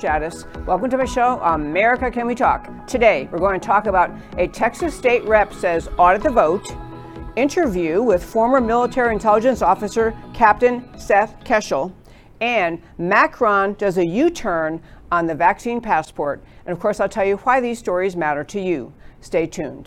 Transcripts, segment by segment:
Georgatos. Welcome to my show, America Can We Talk? Today, we're going to talk about a Texas state rep says audit the vote, interview with former military intelligence officer Captain Seth Keshel, and Macron does a U turn on the vaccine passport. And of course, I'll tell you why these stories matter to you. Stay tuned.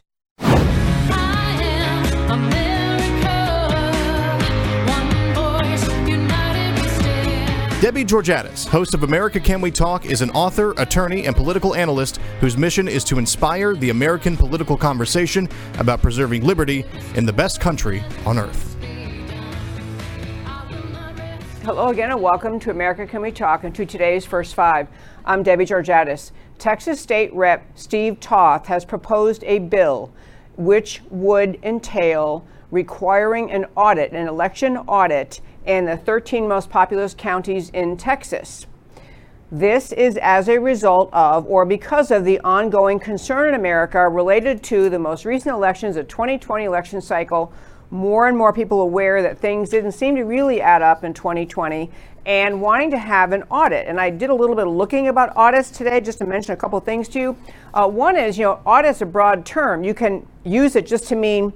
Debbie Georgatos, host of America Can We Talk, is an author, attorney, and political analyst whose mission is to inspire the American political conversation about preserving liberty in the best country on earth. Hello again, and welcome to America Can We Talk and to today's First Five. I'm Debbie Georgatos. Texas State Rep Steve Toth has proposed a bill which would entail requiring an audit, an election audit in the 13 most populous counties in Texas. This is as a result of or because of the ongoing concern in America related to the most recent elections, the 2020 election cycle. More and more people aware that things didn't seem to really add up in 2020 and wanting to have an audit. And I did a little bit of looking about audits today just to mention a couple things to you. Uh, one is, you know, audit's a broad term. You can use it just to mean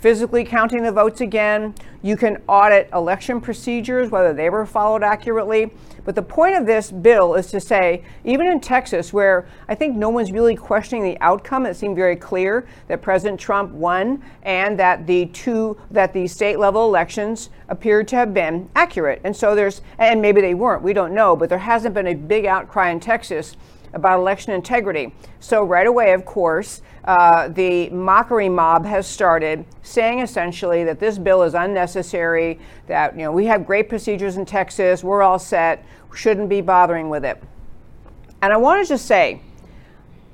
physically counting the votes again. You can audit election procedures, whether they were followed accurately. But the point of this bill is to say, even in Texas, where I think no one's really questioning the outcome, it seemed very clear that President Trump won and that the two that the state level elections appeared to have been accurate. And so there's and maybe they weren't, we don't know, but there hasn't been a big outcry in Texas about election integrity. So, right away, of course, uh, the mockery mob has started saying essentially that this bill is unnecessary, that you know we have great procedures in Texas, we're all set, shouldn't be bothering with it. And I want to just say,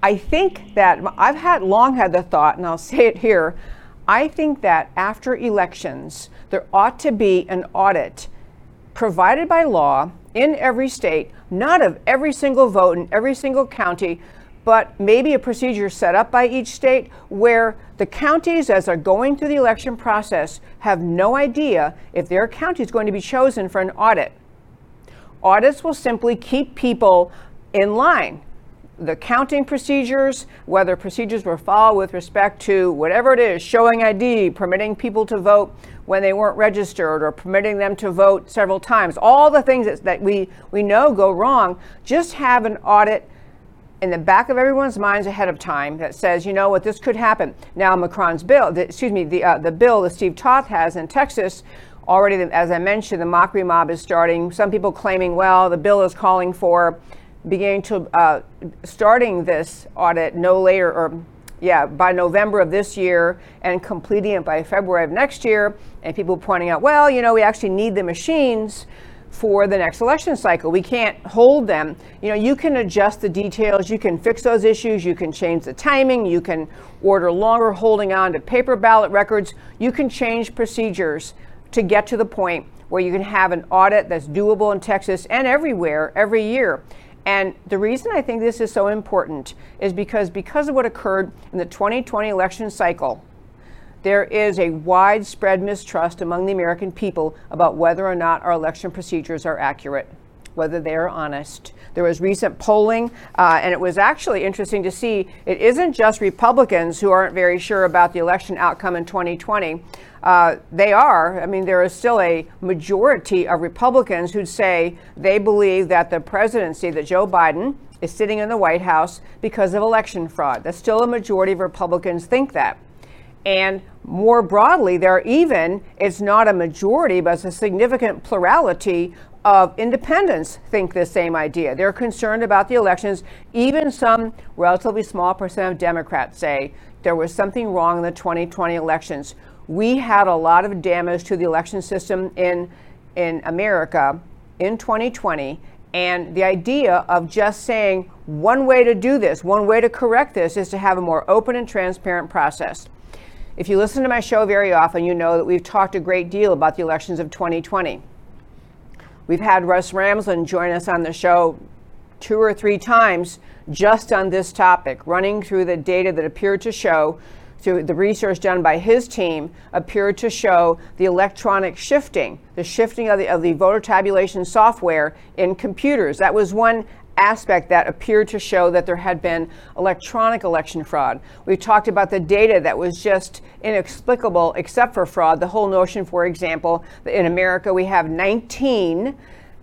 I think that I've had long had the thought, and I'll say it here. I think that after elections, there ought to be an audit provided by law in every state, not of every single vote in every single county, but maybe a procedure set up by each state where the counties, as they're going through the election process, have no idea if their county is going to be chosen for an audit. Audits will simply keep people in line. The counting procedures, whether procedures were followed with respect to whatever it is, showing ID, permitting people to vote when they weren't registered or permitting them to vote several times. All the things that, that we, we know go wrong, just have an audit in the back of everyone's minds ahead of time that says, you know what, this could happen. Now, Macron's bill, the, excuse me, the, uh, the bill that Steve Toth has in Texas, already, as I mentioned, the mockery mob is starting. Some people claiming, well, the bill is calling for beginning to, uh, starting this audit no later, or yeah, by November of this year and completing it by February of next year. And people pointing out, well, you know, we actually need the machines for the next election cycle. We can't hold them. You know, you can adjust the details, you can fix those issues, you can change the timing, you can order longer holding on to paper ballot records, you can change procedures to get to the point where you can have an audit that's doable in Texas and everywhere every year. And the reason I think this is so important is because because of what occurred in the 2020 election cycle, there is a widespread mistrust among the American people about whether or not our election procedures are accurate, whether they are honest. There was recent polling, uh, and it was actually interesting to see it isn't just Republicans who aren't very sure about the election outcome in 2020. Uh, they are. I mean, there is still a majority of Republicans who say they believe that the presidency, that Joe Biden, is sitting in the White House because of election fraud. That's still a majority of Republicans think that. And more broadly, there are even, it's not a majority, but it's a significant plurality of independents think the same idea. They're concerned about the elections. Even some relatively small percent of Democrats say there was something wrong in the 2020 elections. We had a lot of damage to the election system in, in America in 2020. And the idea of just saying one way to do this, one way to correct this, is to have a more open and transparent process. If you listen to my show very often, you know that we've talked a great deal about the elections of 2020. We've had Russ Ramsland join us on the show two or three times just on this topic, running through the data that appeared to show, through the research done by his team, appeared to show the electronic shifting, the shifting of the, of the voter tabulation software in computers. That was one aspect that appeared to show that there had been electronic election fraud. We've talked about the data that was just inexplicable except for fraud. The whole notion, for example, that in America we have 19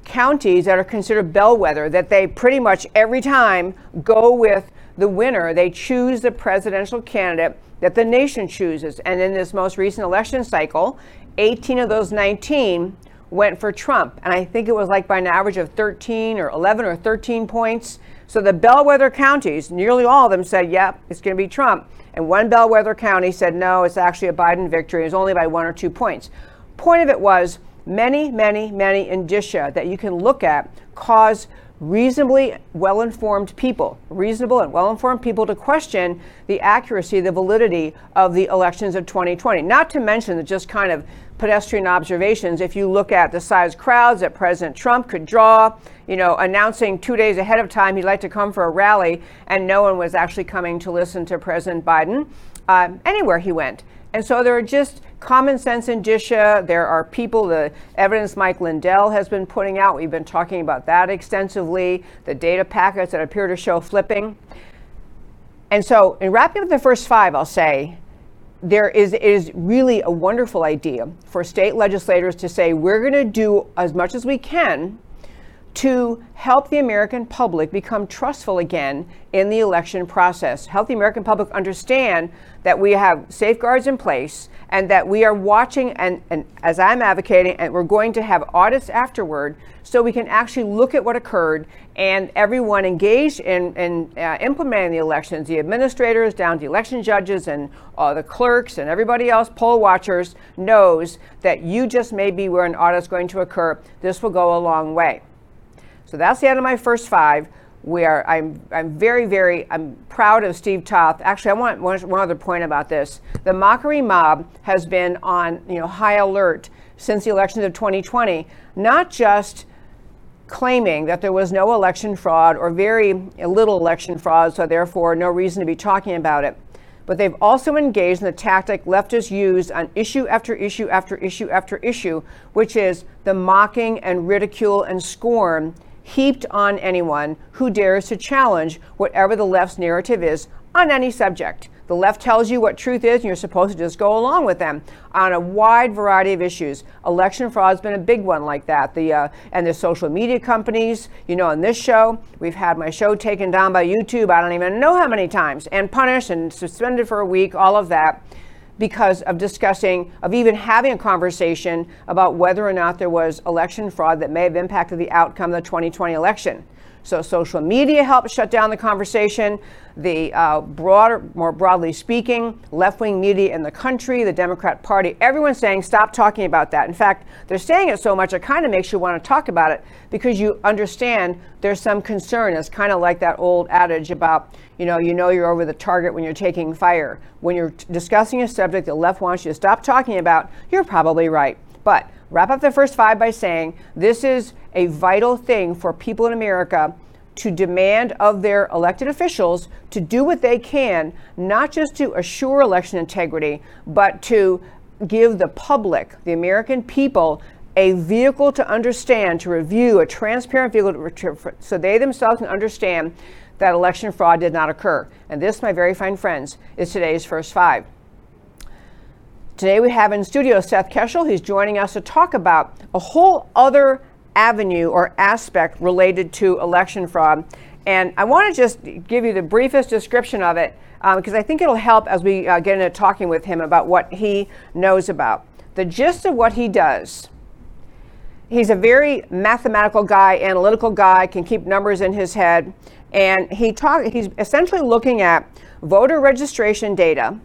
counties that are considered bellwether, that they pretty much every time go with the winner. They choose the presidential candidate that the nation chooses. And in this most recent election cycle, 18 of those 19 went for Trump. And I think it was like by an average of 13 or 11 or 13 points. So the bellwether counties, nearly all of them said, yep, it's going to be Trump. And one bellwether county said, no, it's actually a Biden victory. It's only by one or two points. Point of it was many, many, many indicia that you can look at cause reasonably well informed people, reasonable and well informed people to question the accuracy, the validity of the elections of 2020. Not to mention the just kind of pedestrian observations. If you look at the size crowds that President Trump could draw, you know, announcing two days ahead of time he'd like to come for a rally, and no one was actually coming to listen to President Biden uh, anywhere he went. And so there are just common sense indicia. There are people, the evidence Mike Lindell has been putting out. We've been talking about that extensively, the data packets that appear to show flipping. And so, in wrapping up the first five, I'll say there is, is really a wonderful idea for state legislators to say we're going to do as much as we can to help the American public become trustful again in the election process. Help the American public understand that we have safeguards in place and that we are watching, and, and as I'm advocating, and we're going to have audits afterward so we can actually look at what occurred and everyone engaged in, in uh, implementing the elections, the administrators down to election judges and uh, the clerks and everybody else, poll watchers, knows that you just may be where an audit is going to occur. This will go a long way. So that's the end of my first five. Where I'm, I'm very, very, I'm proud of Steve Toth. Actually, I want one, one other point about this. The mockery mob has been on, you know, high alert since the elections of 2020, not just claiming that there was no election fraud or very little election fraud, so therefore no reason to be talking about it. But they've also engaged in the tactic leftists use on issue after issue after issue after issue, which is the mocking and ridicule and scorn heaped on anyone who dares to challenge whatever the left's narrative is on any subject. The left tells you what truth is, and you're supposed to just go along with them on a wide variety of issues. Election fraud has been a big one like that. The uh, and the social media companies. You know, on this show, we've had my show taken down by YouTube. I don't even know how many times, and punished and suspended for a week. All of that because of discussing, of even having a conversation about whether or not there was election fraud that may have impacted the outcome of the 2020 election. So social media helped shut down the conversation. The uh, broader, more broadly speaking, left-wing media in the country, the Democrat Party, everyone's saying stop talking about that. In fact, they're saying it so much it kind of makes you want to talk about it because you understand there's some concern. It's kind of like that old adage about, you know, you know you're over the target when you're taking fire. When you're discussing a subject the left wants you to stop talking about, you're probably right. But wrap up the first five by saying this is a vital thing for people in America to demand of their elected officials to do what they can, not just to assure election integrity, but to give the public, the American people, a vehicle to understand, to review, a transparent vehicle to, so they themselves can understand that election fraud did not occur. And this, my very fine friends, is today's first five. Today we have in studio Seth Keshel. He's joining us to talk about a whole other avenue or aspect related to election fraud. And I want to just give you the briefest description of it because um, I think it'll help as we uh, get into talking with him about what he knows about. The gist of what he does he's a very mathematical guy, analytical guy, can keep numbers in his head, and he talk, he's essentially looking at voter registration data.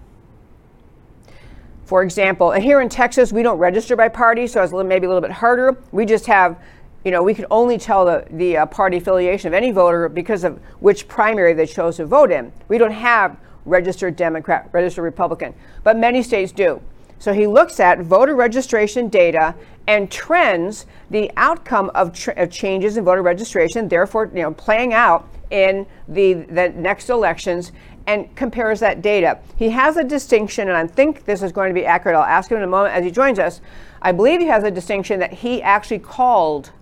For example, and here in Texas, we don't register by party, so it's maybe a little bit harder. We just have you know, we can only tell the, the uh, party affiliation of any voter because of which primary they chose to vote in. We don't have registered Democrat, registered Republican, but many states do. So he looks at voter registration data and trends the outcome of, tr- of changes in voter registration, therefore, you know, playing out in the, the next elections and compares that data. He has a distinction, and I think this is going to be accurate. I'll ask him in a moment as he joins us. I believe he has a distinction that he actually called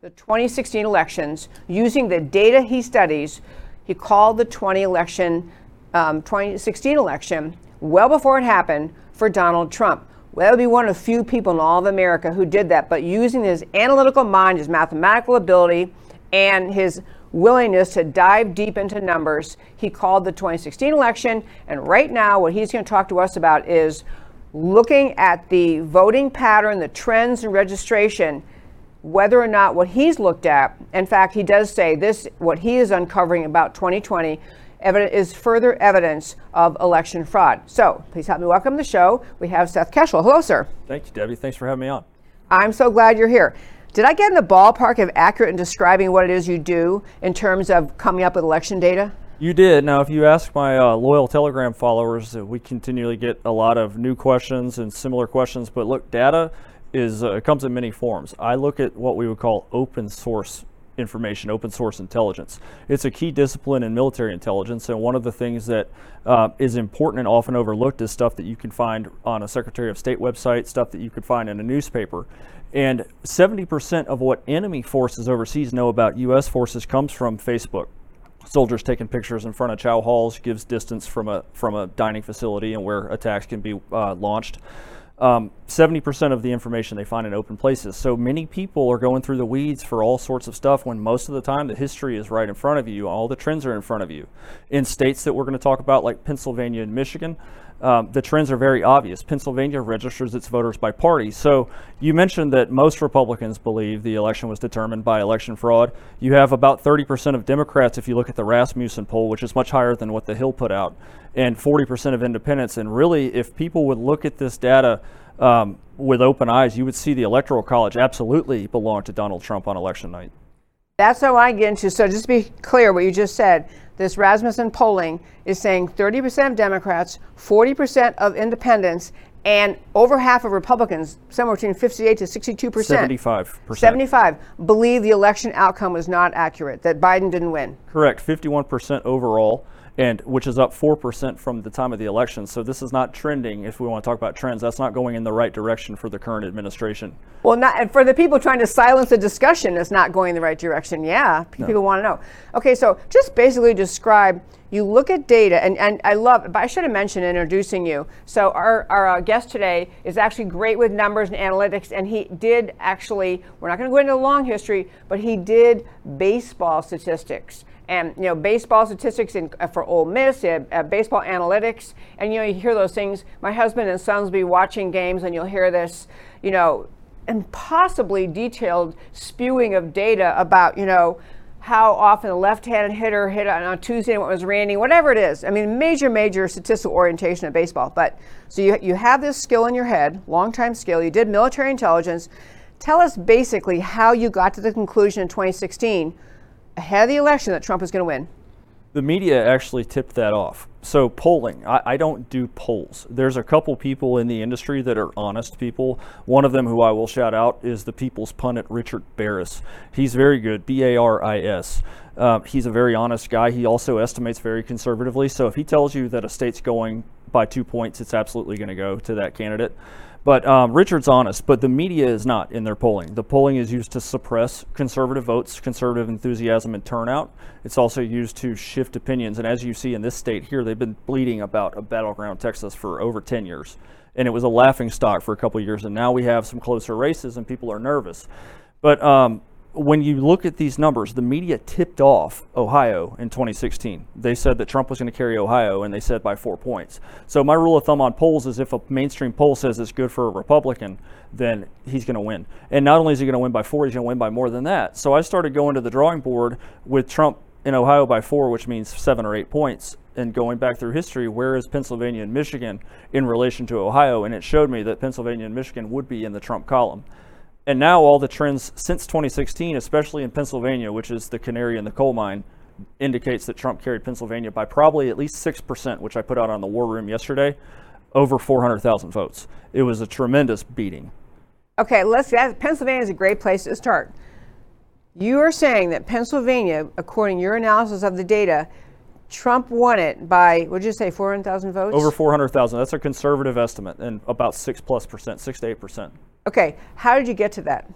the 2016 elections using the data he studies. He called the 20 election, um, 2016 election well before it happened for Donald Trump. Well, that would be one of the few people in all of America who did that, but using his analytical mind, his mathematical ability, and his willingness to dive deep into numbers, he called the 2016 election. And right now, what he's going to talk to us about is looking at the voting pattern, the trends in registration, whether or not what he's looked at, in fact, he does say this, what he is uncovering about 2020 is further evidence of election fraud. So please help me welcome the show. We have Seth Keshel. Hello, sir. Thank you, Debbie. Thanks for having me on. I'm so glad you're here. Did I get in the ballpark of accurate in describing what it is you do in terms of coming up with election data? You did. Now, if you ask my uh, loyal Telegram followers, uh, we continually get a lot of new questions and similar questions. But look, data is uh, comes in many forms. I look at what we would call open source information, open source intelligence. It's a key discipline in military intelligence, and one of the things that uh, is important and often overlooked is stuff that you can find on a Secretary of State website, stuff that you could find in a newspaper. And 70% of what enemy forces overseas know about U.S. forces comes from Facebook. Soldiers taking pictures in front of chow halls gives distance from a from a dining facility and where attacks can be uh, launched um, 70% of the information they find in open places. So many people are going through the weeds for all sorts of stuff when most of the time the history is right in front of you. All the trends are in front of you. In states that we're going to talk about, like Pennsylvania and Michigan, um, the trends are very obvious. Pennsylvania registers its voters by party. So you mentioned that most Republicans believe the election was determined by election fraud. You have about 30% of Democrats, if you look at the Rasmussen poll, which is much higher than what the Hill put out, and 40% of independents. And really, if people would look at this data um, with open eyes, you would see the Electoral College absolutely belong to Donald Trump on election night. That's how I get into. So just to be clear, what you just said, this Rasmussen polling is saying 30% of Democrats, 40% of independents, and over half of Republicans, somewhere between 58 to 62 percent, 75 percent, 75 believe the election outcome was not accurate, that Biden didn't win. Correct, 51 percent overall and which is up 4% from the time of the election. So this is not trending. If we want to talk about trends, that's not going in the right direction for the current administration. Well, not and for the people trying to silence the discussion, it's not going in the right direction. Yeah, no. people want to know. Okay, so just basically describe. You look at data, and, and I love, but I should have mentioned introducing you. So, our, our uh, guest today is actually great with numbers and analytics, and he did actually, we're not going to go into the long history, but he did baseball statistics and you know baseball statistics in, uh, for Ole Miss, uh, uh, baseball analytics, and you know you hear those things. My husband and sons will be watching games, and you'll hear this, you know, impossibly detailed spewing of data about you know how often a left-handed hitter hit on, Tuesday and what was raining, whatever it is. I mean, major, major statistical orientation of baseball. But so you you have this skill in your head, long-time skill. You did military intelligence. Tell us basically how you got to the conclusion in 2016 ahead of the election that Trump was going to win? The media actually tipped that off. So, polling, I, I, don't do polls. There's a couple people in the industry that are honest people. One of them, who I will shout out, is the People's Pundit, Richard Baris. He's very good, B A R I S. Um, he's a very honest guy. He also estimates very conservatively. So, if he tells you that a state's going by two points, it's absolutely going to go to that candidate. But um, Richard's honest, but the media is not in their polling. The polling is used to suppress conservative votes, conservative enthusiasm, and turnout. It's also used to shift opinions. And as you see in this state here, they've been bleeding about a battleground Texas for over 10 years. And it was a laughing stock for a couple years. And now we have some closer races, and people are nervous. But um, when you look at these numbers, the media tipped off Ohio in 2016. They said that Trump was going to carry Ohio, and they said by four points. So my rule of thumb on polls is if a mainstream poll says it's good for a Republican, then he's going to win. And not only is he going to win by four, he's going to win by more than that. So I started going to the drawing board with Trump in Ohio by four, which means seven or eight points. And going back through history, where is Pennsylvania and Michigan in relation to Ohio? And it showed me that Pennsylvania and Michigan would be in the Trump column. And now all the trends since 2016, especially in Pennsylvania, which is the canary in the coal mine, indicates that Trump carried Pennsylvania by probably at least 6%, which I put out on the War Room yesterday, over 400,000 votes. It was a tremendous beating. Okay, let's. Pennsylvania is a great place to start. You are saying that Pennsylvania, according to your analysis of the data, Trump won it by what did you say, 400,000 votes? Over 400,000. That's a conservative estimate, and about six plus percent, six to eight percent. Okay, how did you get to that?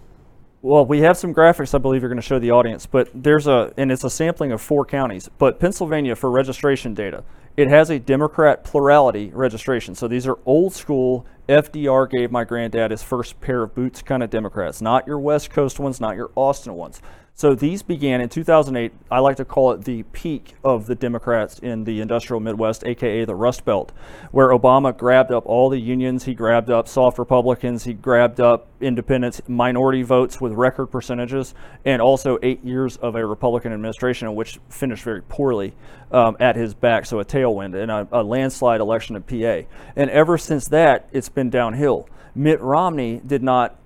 Well, we have some graphics I believe you're going to show the audience, but there's a, and it's a sampling of four counties. But Pennsylvania, for registration data, it has a Democrat plurality registration. So these are old school, FDR gave my granddad his first pair of boots kind of Democrats, not your West Coast ones, not your Austin ones. So these began in 2008. I like to call it the peak of the Democrats in the industrial Midwest, aka the Rust Belt, where Obama grabbed up all the unions, he grabbed up soft Republicans, he grabbed up independents, minority votes with record percentages, and also eight years of a Republican administration, which finished very poorly um, at his back. So a tailwind and a, a landslide election in PA. And ever since that, it's been downhill. Mitt Romney did not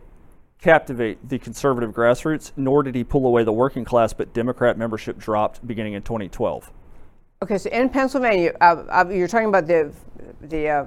captivate the conservative grassroots, nor did he pull away the working class, but Democrat membership dropped beginning in 2012. Okay, so in Pennsylvania, uh, uh, you're talking about the, the uh,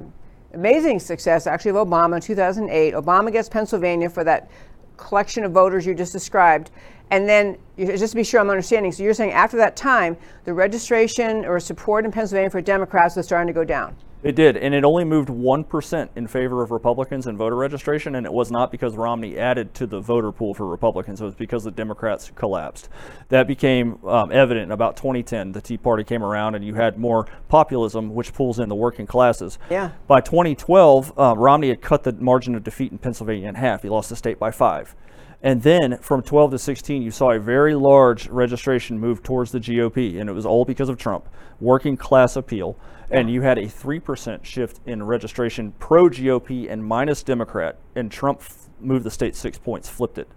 amazing success actually of Obama in 2008. Obama gets Pennsylvania for that collection of voters you just described. And then, just to be sure I'm understanding, so you're saying after that time, the registration or support in Pennsylvania for Democrats was starting to go down? It did, and it only moved 1% in favor of Republicans in voter registration, and it was not because Romney added to the voter pool for Republicans. It was because the Democrats collapsed. That became um, evident in about 2010. The Tea Party came around, and you had more populism, which pulls in the working classes. Yeah. By 2012, uh, Romney had cut the margin of defeat in Pennsylvania in half. He lost the state by five. And then from 12 to 16, you saw a very large registration move towards the GOP, and it was all because of Trump, working class appeal. And you had a 3% shift in registration pro GOP and minus Democrat, and Trump f- moved the state six points, flipped it.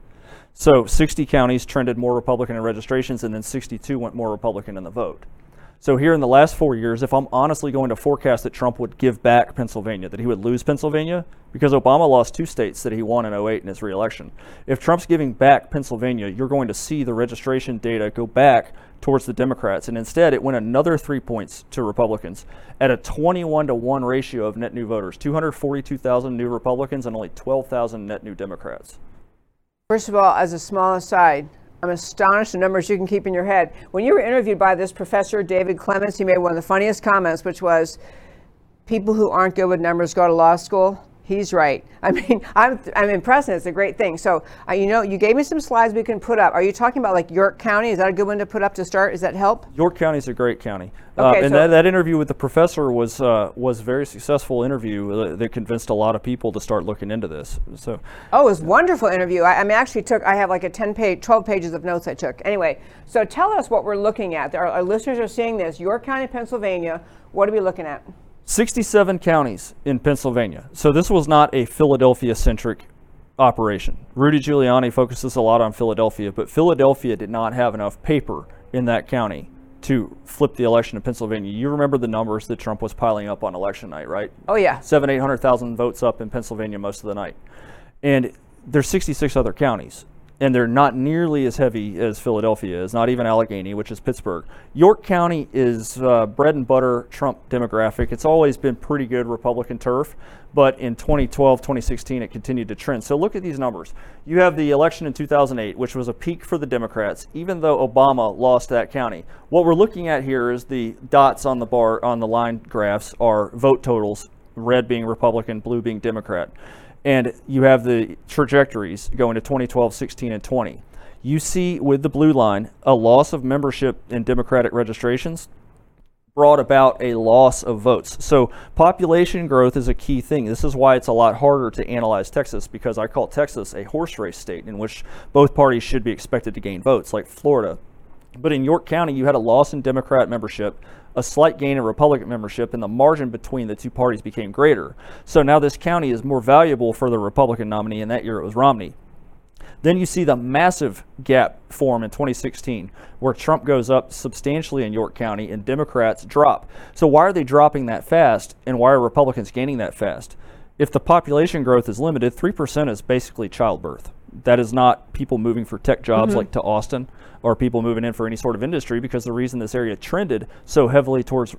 So 60 counties trended more Republican in registrations, and then 62 went more Republican in the vote. So here in the last four years, if I'm honestly going to forecast that Trump would give back Pennsylvania, that he would lose Pennsylvania, because Obama lost two states that he won in 08 in his reelection. If Trump's giving back Pennsylvania, you're going to see the registration data go back towards the Democrats. And instead, it went another three points to Republicans at a 21 to 1 ratio of net new voters 242,000 new Republicans and only 12,000 net new Democrats. First of all, as a small aside, I'm astonished the numbers you can keep in your head. When you were interviewed by this professor, David Clements, he made one of the funniest comments, which was people who aren't good with numbers go to law school. He's right. I mean, I'm, I'm impressed. And it's a great thing. So, uh, you know, you gave me some slides we can put up. Are you talking about like York County? Is that a good one to put up to start? Does that help? York County is a great county. Okay, uh, and so- that, that interview with the professor was uh, was a very successful interview uh, that convinced a lot of people to start looking into this. So, Oh, it was a wonderful interview. I, I mean, actually took, I have like a 10 page, 12 pages of notes I took. Anyway, so tell us what we're looking at. Our, our listeners are seeing this. York County, Pennsylvania. What are we looking at? 67 counties in Pennsylvania. So this was not a Philadelphia centric operation. Rudy Giuliani focuses a lot on Philadelphia, but Philadelphia did not have enough paper in that county to flip the election in Pennsylvania. You remember the numbers that Trump was piling up on election night, right? Oh, yeah. Seven, eight hundred thousand votes up in Pennsylvania most of the night. And there's 66 other counties. And they're not nearly as heavy as Philadelphia is, not even Allegheny, which is Pittsburgh. York County is uh, bread and butter Trump demographic. It's always been pretty good Republican turf, but in 2012, 2016, it continued to trend. So look at these numbers. You have the election in 2008, which was a peak for the Democrats, even though Obama lost that county. What we're looking at here is the dots on the bar, on the line graphs, are vote totals, red being Republican, blue being Democrat and you have the trajectories going to 2012, 16, and 20. You see with the blue line a loss of membership in Democratic registrations brought about a loss of votes. So population growth is a key thing. This is why it's a lot harder to analyze Texas because I call Texas a horse race state in which both parties should be expected to gain votes, like Florida. But in York County, you had a loss in Democrat membership, a slight gain in Republican membership, and the margin between the two parties became greater. So now this county is more valuable for the Republican nominee, and that year it was Romney. Then you see the massive gap form in 2016 where Trump goes up substantially in York County and Democrats drop. So, why are they dropping that fast and why are Republicans gaining that fast? If the population growth is limited, 3% is basically childbirth. That is not people moving for tech jobs mm-hmm. like to Austin or people moving in for any sort of industry because the reason this area trended so heavily towards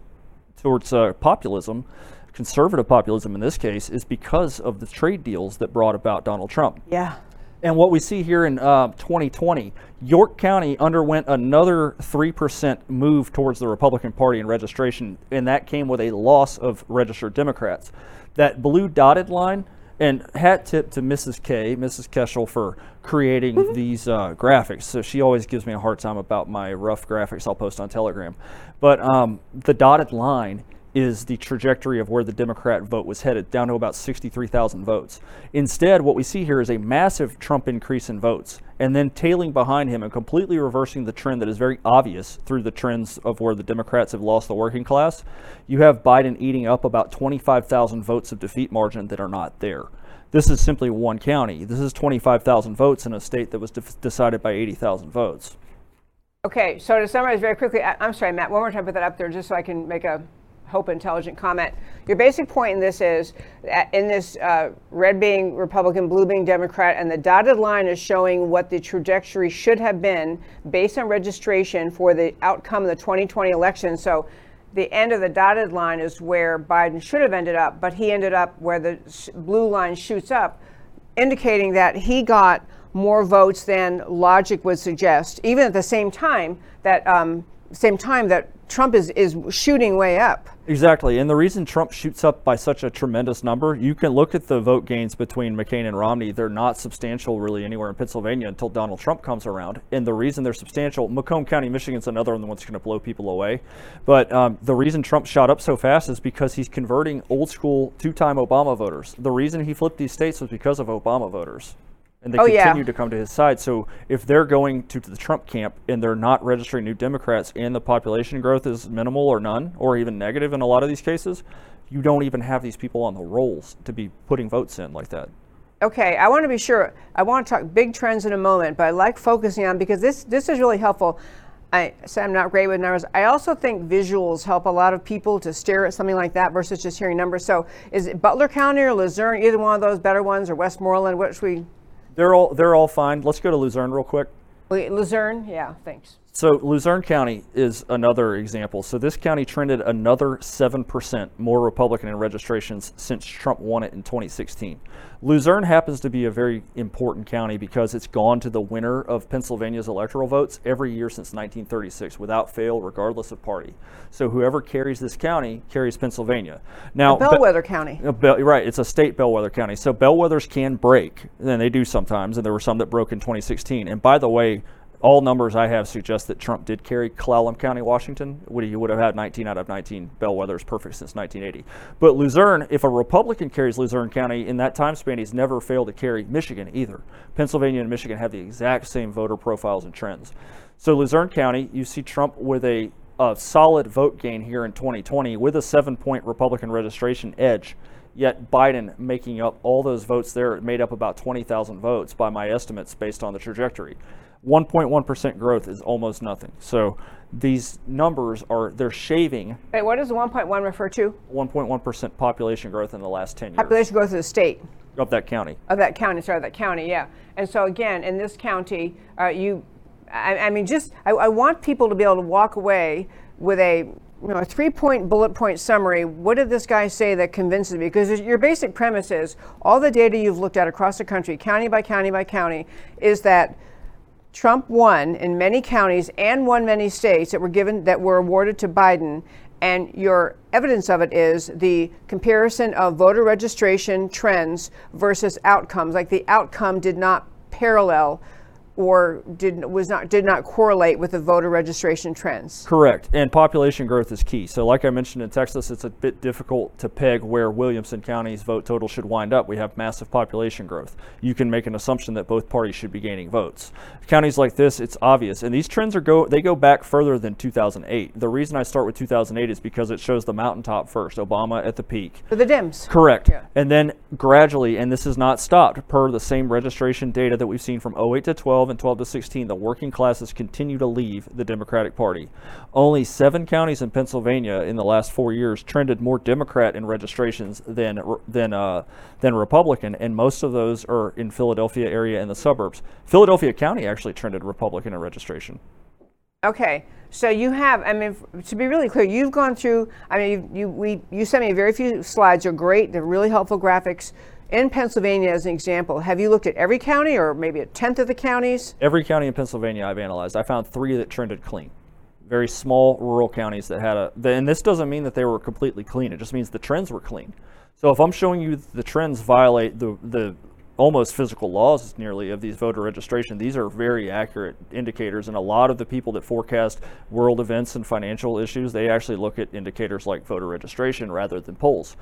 towards uh, populism, conservative populism in this case, is because of the trade deals that brought about Donald Trump. Yeah. And what we see here in uh, 2020, York County underwent another 3% move towards the Republican Party in registration, and that came with a loss of registered Democrats. That blue dotted line, And hat tip to Mrs. K, Mrs. Keshel, for creating Mm-hmm. these uh, graphics. So she always gives me a hard time about my rough graphics I'll post on Telegram. But um, the dotted line is the trajectory of where the Democrat vote was headed, down to about 63,000 votes. Instead, what we see here is a massive Trump increase in votes, and then tailing behind him and completely reversing the trend that is very obvious through the trends of where the Democrats have lost the working class. You have Biden eating up about 25,000 votes of defeat margin that are not there. This is simply one county. This is 25,000 votes in a state that was def- decided by 80,000 votes. Okay, so to summarize very quickly, I, I'm sorry, Matt, one more time, put that up there just so I can make a hope intelligent comment. Your basic point in this is in this uh, red being Republican, blue being Democrat, and the dotted line is showing what the trajectory should have been based on registration for the outcome of the 2020 election. So the end of the dotted line is where Biden should have ended up, but he ended up where the blue line shoots up, indicating that he got more votes than logic would suggest, even at the same time that um, same time that Trump is, is shooting way up. Exactly. And the reason Trump shoots up by such a tremendous number, you can look at the vote gains between McCain and Romney. They're not substantial really anywhere in Pennsylvania until Donald Trump comes around. And the reason they're substantial, Macomb County, Michigan's another one that's going to blow people away. But um, the reason Trump shot up so fast is because he's converting old school two time Obama voters. The reason he flipped these states was because of Obama voters. And they Oh, yeah. continue to come to his side. So if they're going to the Trump camp and they're not registering new Democrats and the population growth is minimal or none or even negative in a lot of these cases, you don't even have these people on the rolls to be putting votes in like that. Okay, I want to be sure. I want to talk big trends in a moment, but I like focusing on because this this is really helpful. I say I'm not great with numbers. I also think visuals help a lot of people to stare at something like that versus just hearing numbers. So, is it Butler County or Luzerne, either one of those better ones, or Westmoreland? Which we, They're all they're all fine. Let's go to Luzerne real quick. Luzerne? Yeah, thanks. So Luzerne County is another example. So this county trended another 7% more Republican in registrations since Trump won it in 2016. Luzerne happens to be a very important county because it's gone to the winner of Pennsylvania's electoral votes every year since 1936 without fail, regardless of party. So whoever carries this county carries Pennsylvania. Now, Be- Bellwether County. Uh, a bell- right, it's a state bellwether county. So bellwethers can break, and they do sometimes, and there were some that broke in 2016. And by the way, all numbers I have suggest that Trump did carry Clallam County, Washington. He would have had 19 out of 19 bellwethers perfect since 1980. But Luzerne, if a Republican carries Luzerne County in that time span, he's never failed to carry Michigan either. Pennsylvania and Michigan have the exact same voter profiles and trends. So Luzerne County, you see Trump with a, a solid vote gain here in 2020 with a seven-point Republican registration edge. Yet Biden making up all those votes there made up about 20,000 votes by my estimates based on the trajectory. 1.1% growth is almost nothing. So these numbers are they're shaving Wait, what does the 1.1 refer to? 1.1% population growth in the last 10 years Population growth of the state. of that county. of that county, sorry, that county, yeah. And so again, in this county, uh, you, I, I mean, just I, I want people to be able to walk away with a you know a three-point bullet point summary. What did this guy say that convinces me? Because your basic premise is all the data you've looked at across the country, county by county by county, is that Trump won in many counties and won many states that were given that were awarded to Biden. And your evidence of it is the comparison of voter registration trends versus outcomes. Like the outcome did not parallel or did was not did not correlate with the voter registration trends. Correct. And population growth is key. So, like I mentioned in Texas, it's a bit difficult to peg where Williamson County's vote total should wind up. We have massive population growth. You can make an assumption that both parties should be gaining votes. Counties like this, it's obvious. And these trends are go they go back further than 2008. The reason I start with 2008 is because it shows the mountaintop first, Obama at the peak. For the Dems. Correct. Yeah. And then gradually, and this is not stopped, per the same registration data that we've seen from 08 to 12 and 12 to 16, the working classes continue to leave the Democratic Party. Only seven counties in Pennsylvania in the last four years trended more Democrat in registrations than than uh, than Republican, and most of those are in Philadelphia area and the suburbs. Philadelphia County actually trended Republican in registration. Okay, so you have, I mean, to be really clear, you've gone through, I mean, you, you, we, you sent me very few slides, they're great, they're really helpful graphics. In Pennsylvania, as an example, have you looked at every county or maybe a tenth of the counties? Every county in Pennsylvania I've analyzed, I found three that trended clean. Very small rural counties that had a, and this doesn't mean that they were completely clean. It just means the trends were clean. So if I'm showing you the trends violate the the almost physical laws nearly of these voter registration. These are very accurate indicators, and a lot of the people that forecast world events and financial issues, they actually look at indicators like voter registration rather than polls.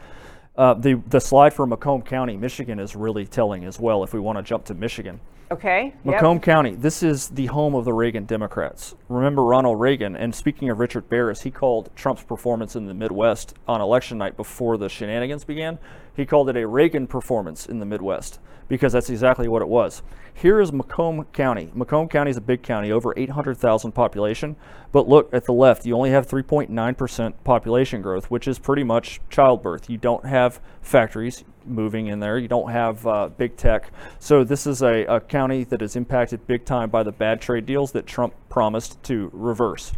Uh, the, the slide for Macomb County, Michigan is really telling as well if we want to jump to Michigan. Okay. Macomb yep. County, this is the home of the Reagan Democrats. Remember Ronald Reagan, and speaking of Richard Baris, he called Trump's performance in the Midwest on election night before the shenanigans began, he called it a Reagan performance in the Midwest because that's exactly what it was. Here is Macomb County. Macomb County is a big county, over 800,000 population. But look at the left, you only have 3.9% population growth, which is pretty much childbirth. You don't have factories moving in there, you don't have uh, big tech. So, this is a, a county that is impacted big time by the bad trade deals that Trump promised to reverse.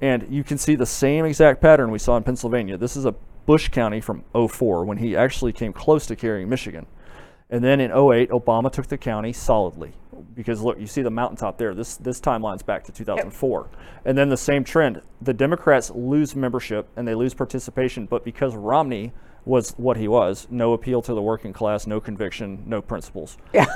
And you can see the same exact pattern we saw in Pennsylvania. This is a Bush County from 04 when he actually came close to carrying Michigan. And then in 08, Obama took the county solidly. Because look, you see the mountaintop there. This this timeline's back to 2004. Yep. And then the same trend. The Democrats lose membership and they lose participation, but because Romney was what he was, no appeal to the working class, no conviction, no principles. Yeah.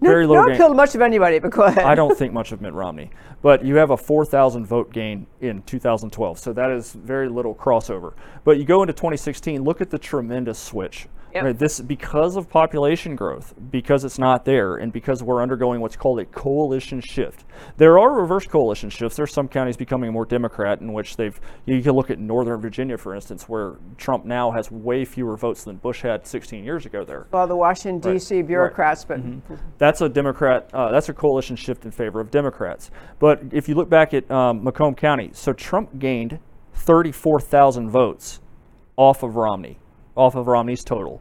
Very no, low. Not killed much of anybody, but go ahead. I don't think much of Mitt Romney, but you have a 4,000 vote gain in 2012, so that is very little crossover. But you go into 2016, look at the tremendous switch. Yep. Right, this because of population growth, because it's not there, and because we're undergoing what's called a coalition shift. There are reverse coalition shifts. There's some counties becoming more Democrat, in which they've. You can look at Northern Virginia, for instance, where Trump now has way fewer votes than Bush had 16 years ago. There. Well, the Washington right. D.C. bureaucrats, right. but mm-hmm. that's a Democrat. Uh, that's a coalition shift in favor of Democrats. But if you look back at um, Macomb County, so Trump gained 34,000 votes off of Romney off of Romney's total,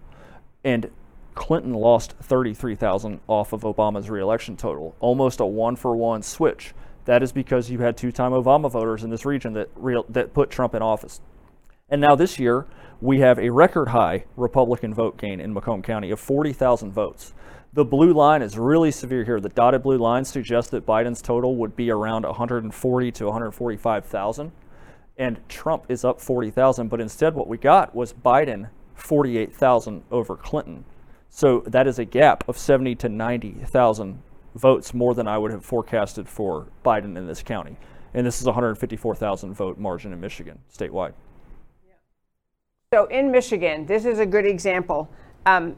and Clinton lost 33,000 off of Obama's reelection total, almost a one for one switch. That is because you had two time Obama voters in this region that, that put Trump in office. And now this year, we have a record high Republican vote gain in Macomb County of 40,000 votes. The blue line is really severe here. The dotted blue line suggests that Biden's total would be around 140 to 145,000. And Trump is up 40,000, but instead what we got was Biden 48,000 over Clinton. So that is a gap of 70 to 90,000 votes more than I would have forecasted for Biden in this county. And this is 154,000 vote margin in Michigan statewide. So in Michigan, this is a good example. Um,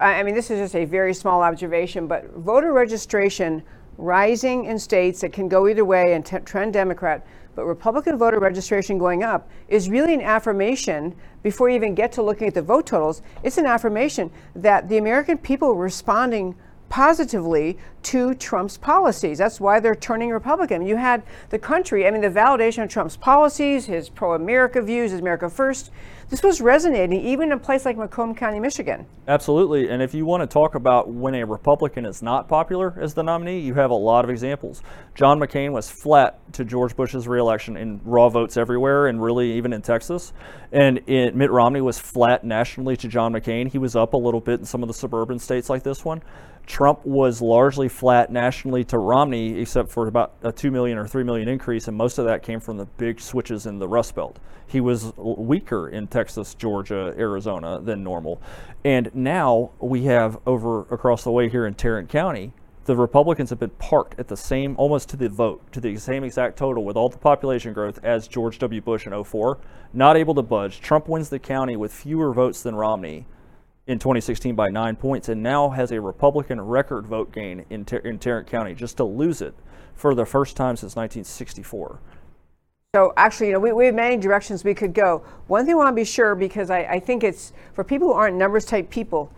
I mean, this is just a very small observation, but voter registration rising in states that can go either way and t- trend Democrat but Republican voter registration going up is really an affirmation, before you even get to looking at the vote totals, it's an affirmation that the American people responding positively to Trump's policies. That's why they're turning Republican. You had the country, I mean, the validation of Trump's policies, his pro America views, his America First. This was resonating even in a place like Macomb County, Michigan. Absolutely. And if you want to talk about when a Republican is not popular as the nominee, you have a lot of examples. John McCain was flat to George Bush's reelection in raw votes everywhere and really even in Texas. And it, Mitt Romney was flat nationally to John McCain. He was up a little bit in some of the suburban states like this one. Trump was largely flat nationally to Romney, except for about a 2 million or 3 million increase, and most of that came from the big switches in the Rust Belt. He was weaker in Texas, Georgia, Arizona than normal. And now we have over across the way here in Tarrant County, the Republicans have been parked at the same, almost to the vote, to the same exact total with all the population growth as George W. Bush in 04, not able to budge. Trump wins the county with fewer votes than Romney in 2016 by nine points and now has a Republican record vote gain in, Ter- in Tarrant County just to lose it for the first time since 1964. So actually, you know, we, we have many directions we could go. One thing I want to be sure, because I, I think it's for people who aren't numbers type people,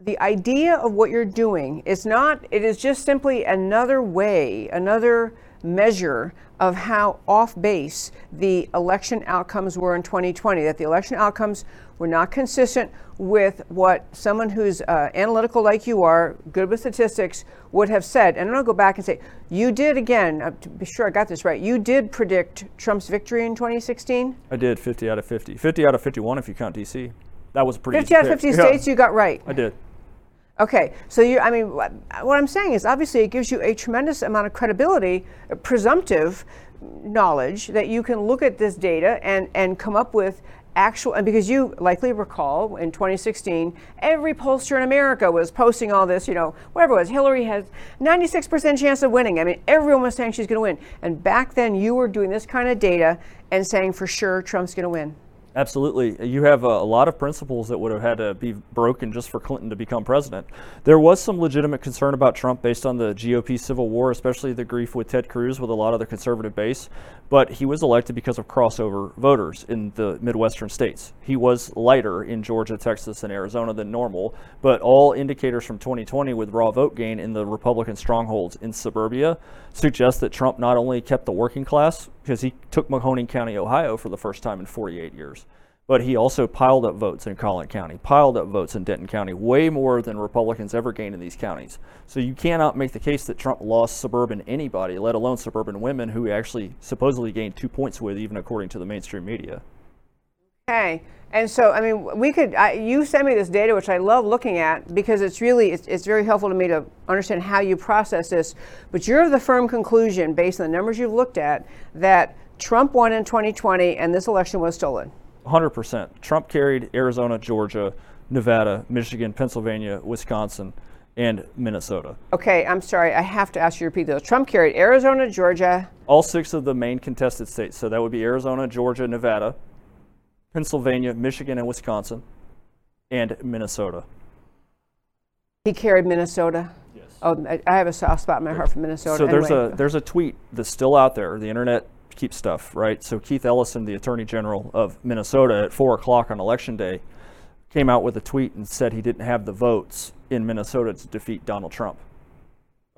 the idea of what you're doing is not, it is just simply another way, another measure of how off base the election outcomes were in 2020, that the election outcomes were not consistent with what someone who's uh, analytical like you are, good with statistics, would have said. And I'm going to go back and say, you did again, uh, to be sure I got this right, you did predict Trump's victory in 2016? I did, 50 out of 50. 50 out of 51 if you count D.C. That was pretty 50 out of 50 states yeah. you got right. I did. Okay, so you, I mean, what, I'm saying is obviously it gives you a tremendous amount of credibility, uh, presumptive knowledge that you can look at this data and, and come up with actual, and because you likely recall in 2016, every pollster in America was posting all this, you know, whatever it was, Hillary has 96% chance of winning. I mean, everyone was saying she's going to win. And back then, you were doing this kind of data and saying for sure Trump's going to win. Absolutely. You have a, a, lot of principles that would have had to be broken just for Clinton to become president. There was some legitimate concern about Trump based on the GOP civil war, especially the grief with Ted Cruz with a lot of the conservative base. But he was elected because of crossover voters in the Midwestern states. He was lighter in Georgia, Texas, and Arizona than normal. But all indicators from 2020 with raw vote gain in the Republican strongholds in suburbia suggest that Trump not only kept the working class, because he took Mahoning County, Ohio for the first time in 48 years. But he also piled up votes in Collin County, piled up votes in Denton County, way more than Republicans ever gained in these counties. So you cannot make the case that Trump lost suburban anybody, let alone suburban women who actually supposedly gained two points with, even according to the mainstream media. Okay. And so, I mean, we could, I, you send me this data, which I love looking at because it's really, it's, it's very helpful to me to understand how you process this. But you're of the firm conclusion, based on the numbers you've looked at, that Trump won in 2020 and this election was stolen. 100%. Trump carried Arizona, Georgia, Nevada, Michigan, Pennsylvania, Wisconsin, and Minnesota. Okay, I'm sorry. I have to ask you to repeat those. Trump carried Arizona, Georgia. All six of the main contested states. So that would be Arizona, Georgia, Nevada, Pennsylvania, Michigan, and Wisconsin, and Minnesota. He carried Minnesota. Yes. Oh, I have a soft spot in my heart for Minnesota. So there's anyway. a there's a tweet that's still out there. The internet keeps stuff, right? So Keith Ellison, the Attorney General of Minnesota, at four o'clock on Election Day, came out with a tweet and said he didn't have the votes in Minnesota to defeat Donald Trump.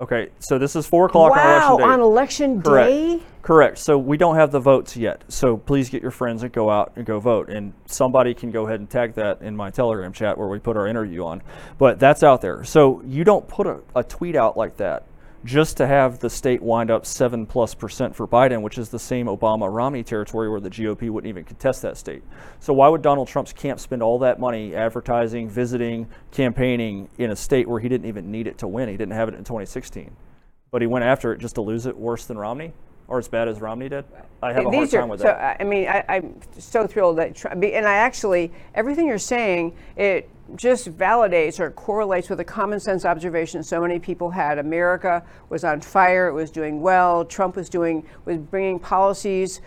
Okay, so this is four o'clock wow, on election day. on election Correct. day. Correct. So we don't have the votes yet. So please get your friends and go out and go vote. And somebody can go ahead and tag that in my Telegram chat where we put our interview on. But that's out there. So you don't put a, a tweet out like that just to have the state wind up seven plus percent for Biden, which is the same Obama Romney territory where the GOP wouldn't even contest that state. So why would Donald Trump's camp spend all that money advertising, visiting, campaigning in a state where he didn't even need it to win? He didn't have it in 2016, but he went after it just to lose it worse than Romney or as bad as Romney did? I have a These hard are, time with so, that. I mean, I, I'm so thrilled that, Trump, and I actually, everything you're saying, it just validates or correlates with a common sense observation so many people had. America was on fire, it was doing well, Trump was doing, was bringing policies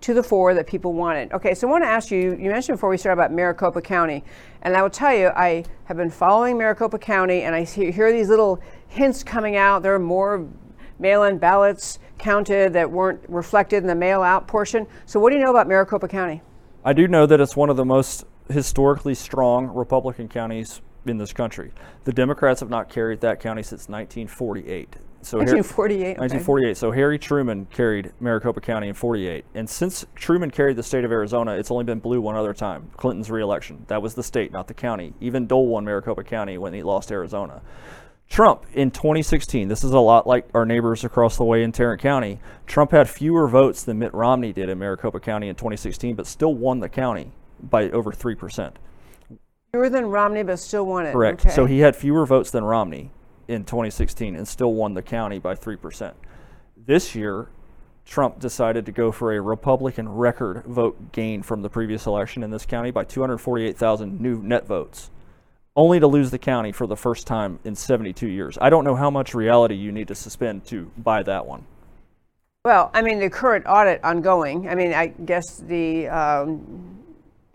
to the fore that people wanted. Okay, so I want to ask you, you mentioned before we started about Maricopa County, and I will tell you, I have been following Maricopa County and I hear these little hints coming out. There are more mail in ballots counted that weren't reflected in the mail out portion. So, what do you know about Maricopa County? I do know that it's one of the most historically strong Republican counties in this country. The Democrats have not carried that county since 1948. So 1948. Harry, 1948. Okay. So Harry Truman carried Maricopa County in 48, and since Truman carried the state of Arizona, it's only been blue one other time. Clinton's reelection. That was the state, not the county. Even Dole won Maricopa County when he lost Arizona. Trump in 2016, this is a lot like our neighbors across the way in Tarrant County. Trump had fewer votes than Mitt Romney did in Maricopa County in 2016, but still won the county by over 3%. Fewer than Romney, but still won it. Correct. Okay. So he had fewer votes than Romney in 2016 and still won the county by 3%. This year, Trump decided to go for a Republican record vote gain from the previous election in this county by 248,000 new net votes only to lose the county for the first time in 72 years. I don't know how much reality you need to suspend to buy that one. Well, I mean, the current audit ongoing. I mean, I guess the um,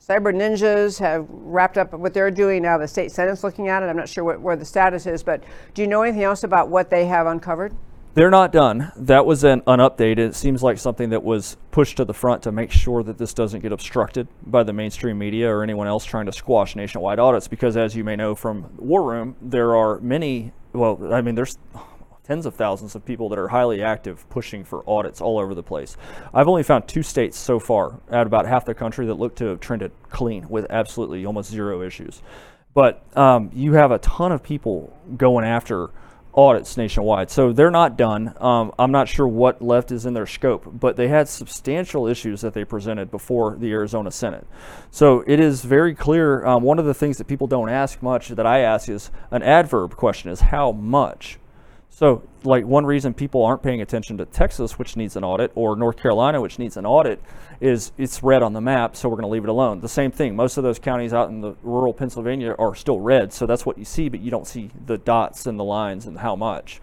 cyber ninjas have wrapped up what they're doing now. The state senate's looking at it. I'm not sure what, where the status is, but do you know anything else about what they have uncovered? They're not done. That was an, an update. It seems like something that was pushed to the front to make sure that this doesn't get obstructed by the mainstream media or anyone else trying to squash nationwide audits. Because as you may know from the War Room, there are many, well, I mean, there's tens of thousands of people that are highly active pushing for audits all over the place. I've only found two states so far out about half the country that look to have trended clean with absolutely almost zero issues. But um, you have a ton of people going after audits nationwide. So they're not done. Um, I'm not sure what left is in their scope, but they had substantial issues that they presented before the Arizona Senate. So it is very clear. Um, one of the things that people don't ask much that I ask is an adverb question is how much. So, like one reason people aren't paying attention to Texas, which needs an audit, or North Carolina, which needs an audit, is it's red on the map, so we're going to leave it alone. The same thing. Most of those counties out in the rural Pennsylvania are still red, so that's what you see, but you don't see the dots and the lines and how much.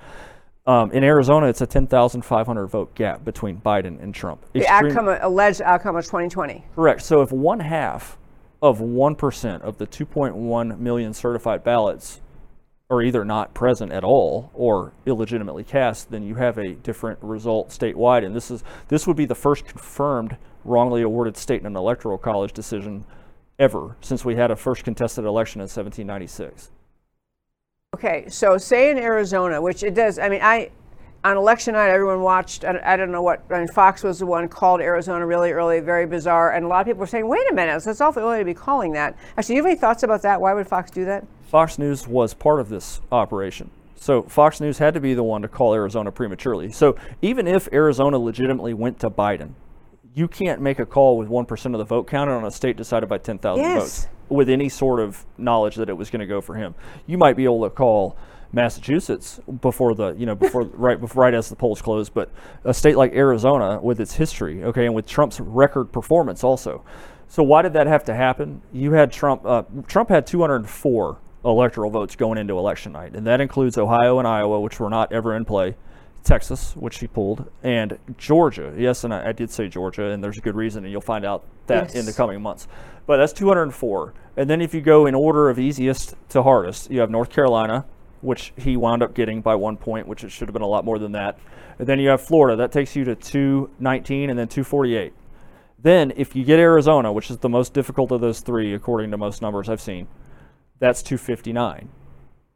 Um, in Arizona, it's a 10,500 vote gap between Biden and Trump. The outcome, alleged outcome of 2020. Correct. So if one half of 1% of the 2.1 million certified ballots are either not present at all or illegitimately cast, then you have a different result statewide. And this is this would be the first confirmed wrongly awarded state and electoral college decision ever since we had a first contested election in 1796. Okay, so say in Arizona, which it does. I mean, I on election night, everyone watched. I, I don't know what. I mean, Fox was the one called Arizona really early, very bizarre, and a lot of people were saying, "Wait a minute, that's awful early to be calling that." Actually, do you have any thoughts about that? Why would Fox do that? Fox News was part of this operation. So Fox News had to be the one to call Arizona prematurely. So even if Arizona legitimately went to Biden, you can't make a call with 1% of the vote counted on a state decided by 10,000 Yes. votes with any sort of knowledge that it was going to go for him. You might be able to call Massachusetts before the, you know, before right before right as the polls close, but a state like Arizona with its history, okay, and with Trump's record performance also. So why did that have to happen? You had Trump uh, Trump had 204 electoral votes going into election night, and that includes Ohio and Iowa, which were not ever in play. Texas, which he pulled, and Georgia. Yes, and I, I did say Georgia, and there's a good reason, and you'll find out that in the coming months. But that's 204. And then if you go in order of easiest to hardest, you have North Carolina, which he wound up getting by one point, which it should have been a lot more than that. And then you have Florida, that takes you to 219 and then 248. Then if you get Arizona, which is the most difficult of those three, according to most numbers I've seen, that's 259.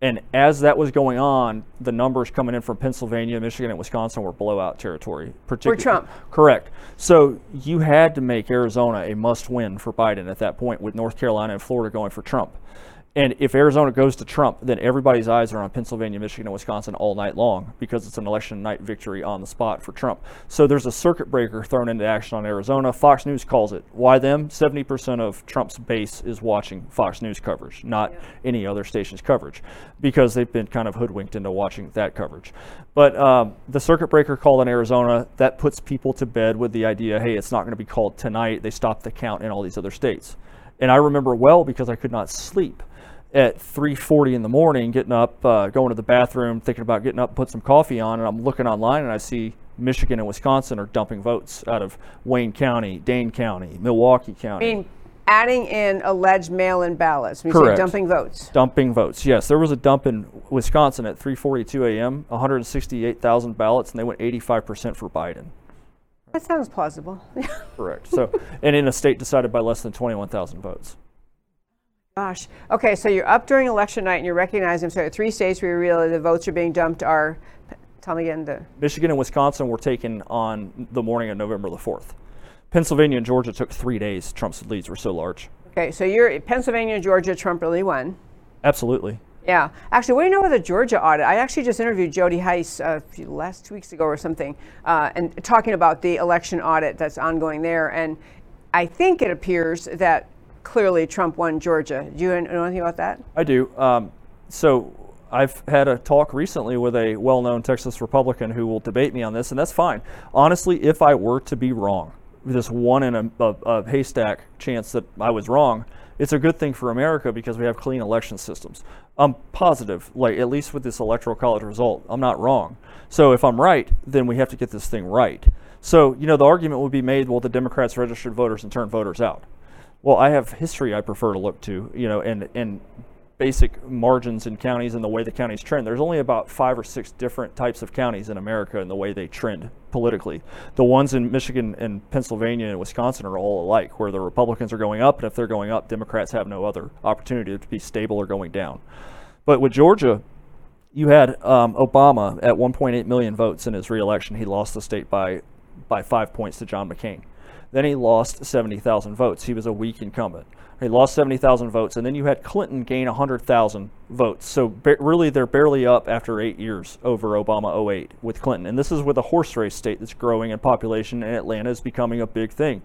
And as that was going on, the numbers coming in from Pennsylvania, Michigan, and Wisconsin were blowout territory. For Trump. Correct. So you had to make Arizona a must win for Biden at that point, with North Carolina and Florida going for Trump. And if Arizona goes to Trump, then everybody's eyes are on Pennsylvania, Michigan, and Wisconsin all night long because it's an election night victory on the spot for Trump. So there's a circuit breaker thrown into action on Arizona. Fox News calls it. Why them? 70% of Trump's base is watching Fox News coverage, not any other station's coverage, because they've been kind of hoodwinked into watching that coverage. But um, the circuit breaker called in Arizona, that puts people to bed with the idea hey, it's not going to be called tonight. They stopped the count in all these other states. And I remember well because I could not sleep at 3:40 in the morning, getting up, uh, going to the bathroom, thinking about getting up, put some coffee on, and I'm looking online and I see Michigan and Wisconsin are dumping votes out of Wayne County, Dane County, Milwaukee County. I mean, adding in alleged mail-in ballots. Say Correct. dumping votes. dumping votes. Yes, there was a dump in Wisconsin at 3:42 a.m. 168,000 ballots, and they went 85% for Biden. That sounds plausible. Correct. So, and in a state decided by less than 21,000 votes. Gosh. Okay, so you're up during election night and you're recognizing. So three states where you really the votes are being dumped are. Tell me again the. Michigan and Wisconsin were taken on the morning of November the 4th. Pennsylvania and Georgia took three days. Trump's leads were so large. Okay, so you're Pennsylvania, and Georgia. Trump really won. Absolutely. Yeah. Actually, what do you know about the Georgia audit? I actually just interviewed Jody Hice uh, a few, last two weeks ago or something, uh, and talking about the election audit that's ongoing there. And I think it appears that clearly Trump won Georgia. Do you know anything about that? I do. Um, so I've had a talk recently with a well known Texas Republican who will debate me on this, and that's fine. Honestly, if I were to be wrong, this one in a, a, a haystack chance that I was wrong, it's a good thing for America because we have clean election systems. I'm positive, like at least with this electoral college result, I'm not wrong. So if I'm right, then we have to get this thing right. So, you know, the argument would be made, well, the Democrats registered voters and turned voters out. Well, I have history I prefer to look to, you know, and, and basic margins in counties and the way the counties trend. There's only about five or six different types of counties in America and the way they trend politically. The ones in Michigan and Pennsylvania and Wisconsin are all alike, where the Republicans are going up, and if they're going up, Democrats have no other opportunity to be stable or going down. But with Georgia, you had um, Obama at 1.8 million votes in his reelection. He lost the state by by five points to John McCain. Then he lost 70,000 votes. He was a weak incumbent. He lost 70,000 votes, and then you had Clinton gain 100,000 votes. So ba- really, they're barely up after eight years over Obama 08 with Clinton. And this is with a horse race state that's growing in population, and Atlanta is becoming a big thing.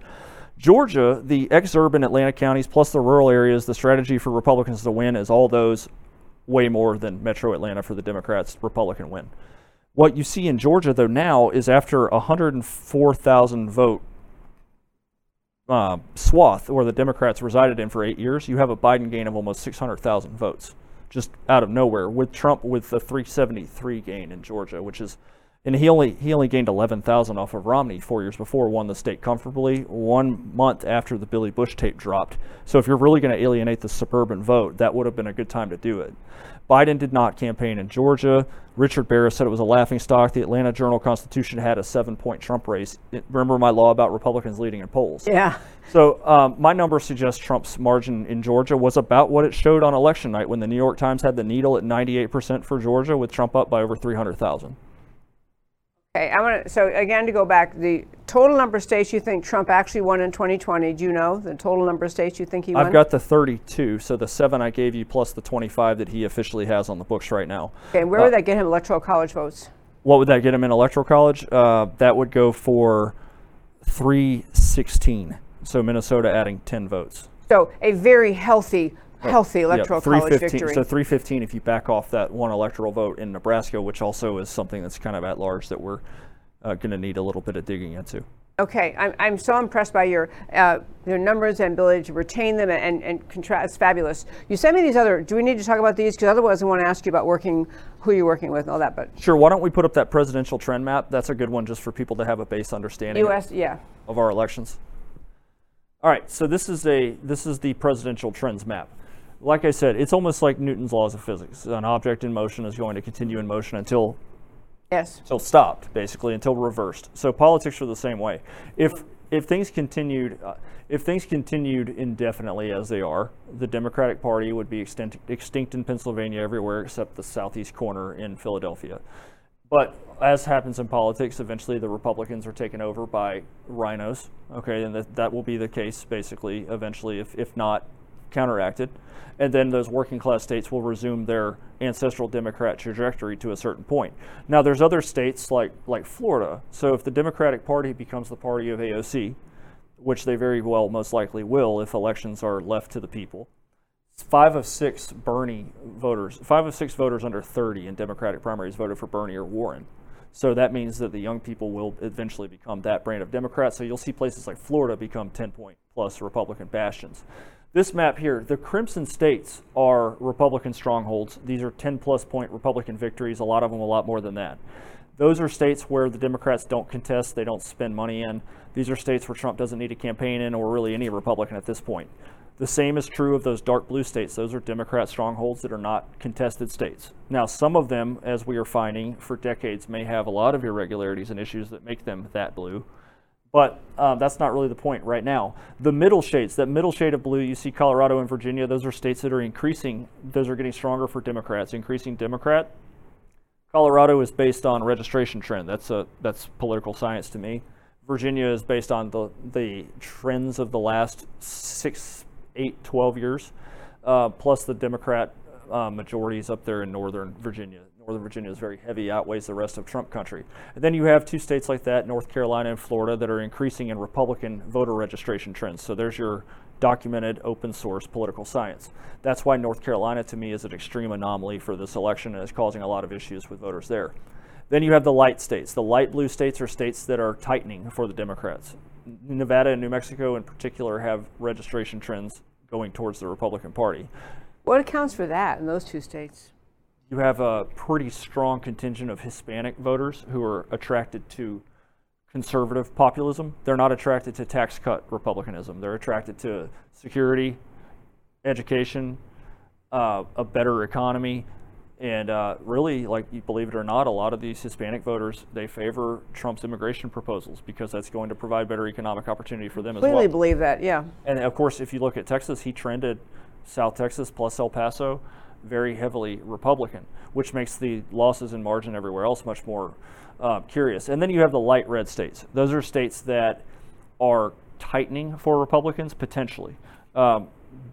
Georgia, the exurban Atlanta counties plus the rural areas, the strategy for Republicans to win is all those way more than Metro Atlanta for the Democrats' Republican win. What you see in Georgia, though, now is after a 104,000 vote uh, swath where the Democrats resided in for eight years, you have a Biden gain of almost 600,000 votes just out of nowhere, with Trump with the 373 gain in Georgia, which is and he only he only gained 11,000 off of Romney four years before, won the state comfortably, one month after the Billy Bush tape dropped. So if you're really going to alienate the suburban vote, that would have been a good time to do it. Biden did not campaign in Georgia. Richard Baris said it was a laughing stock. The Atlanta Journal Constitution had a seven-point Trump race. Remember my law about Republicans leading in polls? Yeah. So um, my number suggests Trump's margin in Georgia was about what it showed on election night when the New York Times had the needle at 98% for Georgia, with Trump up by over 300,000. Okay, I want to. So again, to go back, the total number of states you think Trump actually won in 2020. Do you know the total number of states you think he won? I've got the 32, so the seven I gave you plus the 25 that he officially has on the books right now. Okay, and where uh, would that get him electoral college votes? What would that get him in electoral college? Uh, that would go for 316. So Minnesota adding 10 votes. So a very healthy healthy electoral yeah, college victory. So 315 if you back off that one electoral vote in Nebraska, which also is something that's kind of at large that we're uh, going to need a little bit of digging into. Okay, I'm, I'm so impressed by your uh, your numbers and ability to retain them and, and contrast. It's fabulous. You sent me these other. Do we need to talk about these? Because otherwise, I want to ask you about working, who you're working with, and all that. But sure. Why don't we put up that presidential trend map? That's a good one, just for people to have a base understanding. U.S. Yeah. Of our elections. All right. So this is a this is the presidential trends map like I said, it's almost like Newton's laws of physics. An object in motion is going to continue in motion until yes, until stopped, basically, until reversed. So politics are the same way. If if things continued, uh, if things continued indefinitely as they are, the Democratic Party would be extinct, extinct in Pennsylvania everywhere except the southeast corner in Philadelphia. But as happens in politics, eventually the Republicans are taken over by RINOs. Okay, and that, that will be the case basically eventually, if, if not counteracted. And then those working class states will resume their ancestral Democrat trajectory to a certain point. Now, there's other states like, like Florida. So if the Democratic Party becomes the party of AOC, which they very well most likely will if elections are left to the people, five of six Bernie voters, five of six voters under 30 in Democratic primaries voted for Bernie or Warren. So that means that the young people will eventually become that brand of Democrat. So you'll see places like Florida become 10 point plus Republican bastions. This map here, the Crimson states are Republican strongholds. These are 10 plus point Republican victories, a lot of them a lot more than that. Those are states where the Democrats don't contest, they don't spend money in. These are states where Trump doesn't need to campaign in, or really any Republican at this point. The same is true of those dark blue states. Those are Democrat strongholds that are not contested states. Now, some of them, as we are finding for decades, may have a lot of irregularities and issues that make them that blue. But um, that's not really the point right now. The middle shades, that middle shade of blue, you see Colorado and Virginia, those are states that are increasing, those are getting stronger for Democrats, increasing Democrat. Colorado is based on registration trend. That's, a, that's political science to me. Virginia is based on the, the trends of the last six, eight, 12 years, uh, plus the Democrat uh, majorities up there in Northern Virginia. Northern Virginia is very heavy, outweighs the rest of Trump country. And then you have two states like that, North Carolina and Florida, that are increasing in Republican voter registration trends. So there's your documented open source political science. That's why North Carolina to me is an extreme anomaly for this election and is causing a lot of issues with voters there. Then you have the light states. The light blue states are states that are tightening for the Democrats. Nevada and New Mexico in particular have registration trends going towards the Republican Party. What accounts for that in those two states? You have a pretty strong contingent of Hispanic voters who are attracted to conservative populism. They're not attracted to tax cut republicanism. They're attracted to security, education, uh, a better economy, and uh, really, like you believe it or not, a lot of these Hispanic voters they favor Trump's immigration proposals because that's going to provide better economic opportunity for them Completely as well. Completely believe that, yeah. And of course, if you look at Texas, he trended South Texas plus El Paso very heavily Republican, which makes the losses in margin everywhere else much more uh, curious. And then you have the light red states. Those are states that are tightening for Republicans potentially. Um,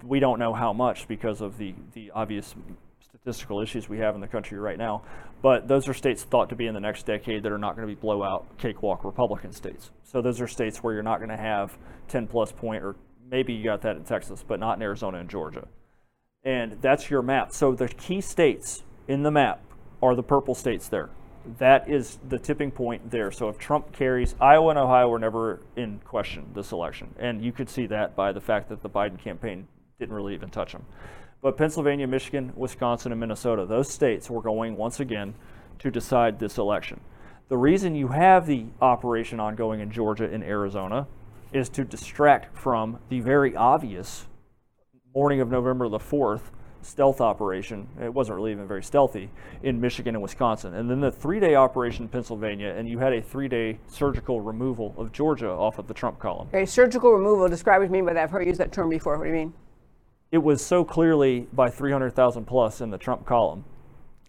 we don't know how much because of the, the obvious statistical issues we have in the country right now. But those are states thought to be in the next decade that are not going to be blowout cakewalk Republican states. So those are states where you're not going to have 10 plus point, or maybe you got that in Texas, but not in Arizona and Georgia. And that's your map. So the key states in the map are the purple states there. That is the tipping point there. So if Trump carries, Iowa and Ohio were never in question this election. And you could see that by the fact that the Biden campaign didn't really even touch them. But Pennsylvania, Michigan, Wisconsin, and Minnesota, those states were going once again to decide this election. The reason you have the operation ongoing in Georgia and Arizona is to distract from the very obvious morning of November the 4th stealth operation. It wasn't really even very stealthy in Michigan and Wisconsin. And then the three day operation in Pennsylvania, and you had a three day surgical removal of Georgia off of the Trump column. Okay, surgical removal. Describe what you mean by that. I've heard you use that term before. What do you mean? It was so clearly by 300,000 plus in the Trump column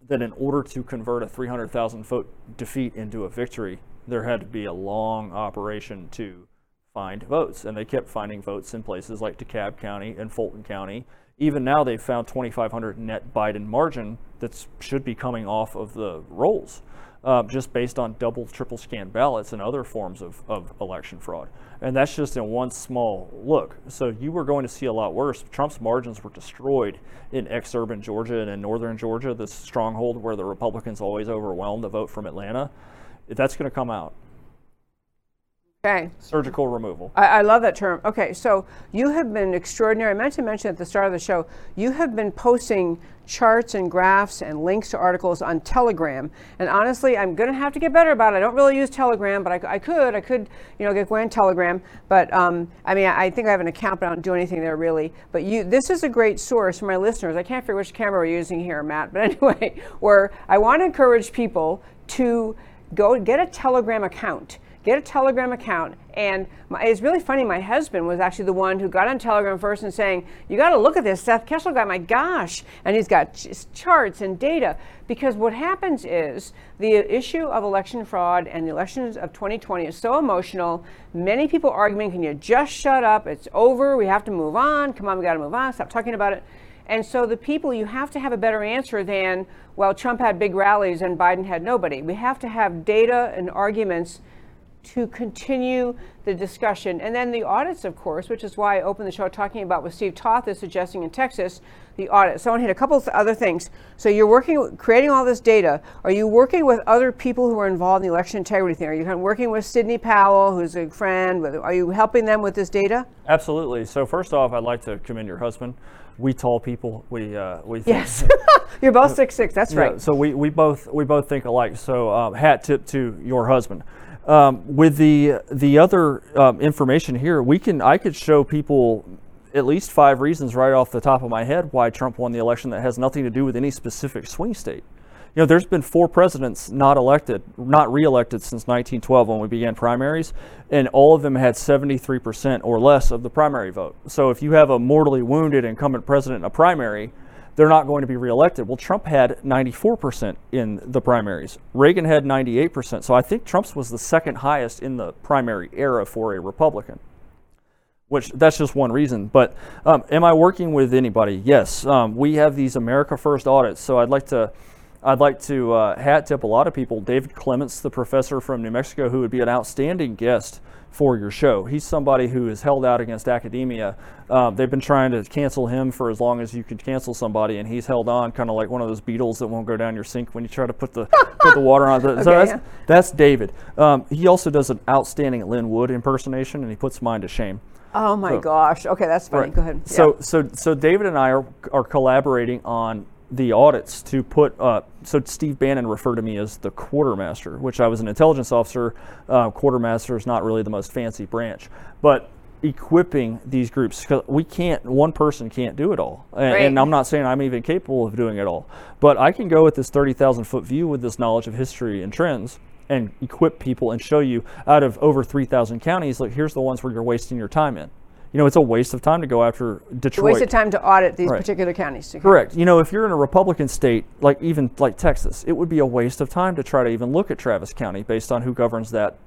that in order to convert a 300,000 vote defeat into a victory, there had to be a long operation to find votes. And they kept finding votes in places like DeKalb County and Fulton County even now they've found 2,500 net Biden margin that should be coming off of the rolls, uh, just based on double, triple scan ballots and other forms of, of election fraud. And that's just in one small look. So you were going to see a lot worse. Trump's margins were destroyed in exurban Georgia and in northern Georgia, this stronghold where the Republicans always overwhelmed the vote from Atlanta. That's going to come out. Okay. Surgical removal. I, I, love that term. Okay, so you have been extraordinary. I meant to mention at the start of the show, you have been posting charts and graphs and links to articles on Telegram. And honestly, I'm going to have to get better about it. I don't really use Telegram, but I, I could. I could, you know, get go on Telegram. But um, I mean, I, I think I have an account, but I don't do anything there really. But you, this is a great source for my listeners. I can't figure which camera we're using here, Matt. But anyway, where I want to encourage people to go get a Telegram account get a Telegram account. And my, it's really funny. My husband was actually the one who got on Telegram first and saying, "You got to look at this Seth Keshel guy. My gosh!" And he's got ch- charts and data. Because what happens is the issue of election fraud and the elections of 2020 is so emotional. Many people arguing, "Can you just shut up? It's over. We have to move on. Come on, we got to move on. Stop talking about it." And so the people, you have to have a better answer than, well, Trump had big rallies and Biden had nobody. We have to have data and arguments to continue the discussion. And then the audits, of course, which is why I opened the show talking about what Steve Toth is suggesting in Texas, the audit. So I want to hit a couple of other things. So you're working, creating all this data. Are you working with other people who are involved in the election integrity thing? Are you kind of working with Sidney Powell, who's a friend? Are you helping them with this data? Absolutely. So first off, I'd like to commend your husband. We tall people, we uh, we yes, you're both six six. That's right. so we, we both we both think alike. So um, hat tip to your husband. Um, with the the other um, information here, we can I could show people at least five reasons right off the top of my head why Trump won the election that has nothing to do with any specific swing state. You know, there's been four presidents not elected, not reelected since 1912 when we began primaries, and all of them had 73% or less of the primary vote. So if you have a mortally wounded incumbent president in a primary, they're not going to be reelected. Well, Trump had 94% in the primaries. Reagan had 98%. So I think Trump's was the second highest in the primary era for a Republican. Which that's just one reason. But um, am I working with anybody? Yes. Um, we have these America First audits. So I'd like to. I'd like to uh, hat tip a lot of people. David Clements, the professor from New Mexico, who would be an outstanding guest for your show. He's somebody who is held out against academia. Um, they've been trying to cancel him for as long as you can cancel somebody, and he's held on, kind of like one of those beetles that won't go down your sink when you try to put the put the water on. okay, so that's, yeah. that's David. Um, he also does an outstanding Lin Wood impersonation, and he puts mine to shame. Oh my so, gosh! Okay, that's funny. Right. Go ahead. So, yeah. so, so David and I are are collaborating on the audits to put uh, so Steve Bannon referred to me as the quartermaster, which I was an intelligence officer. Uh, quartermaster is not really the most fancy branch, but equipping these groups because we can't one person can't do it all and, right. and, i'm not saying i'm even capable of doing it all but i can go with this 30000 foot view with this knowledge of history and trends and equip people and show you out of over 3000 counties like here's the ones where you're wasting your time in you know, it's a waste of time to go after Detroit. A waste of time to audit these right. particular counties. Okay. Correct. You know, if you're in a Republican state, like even like Texas, it would be a waste of time to try to even look at Travis County based on who governs that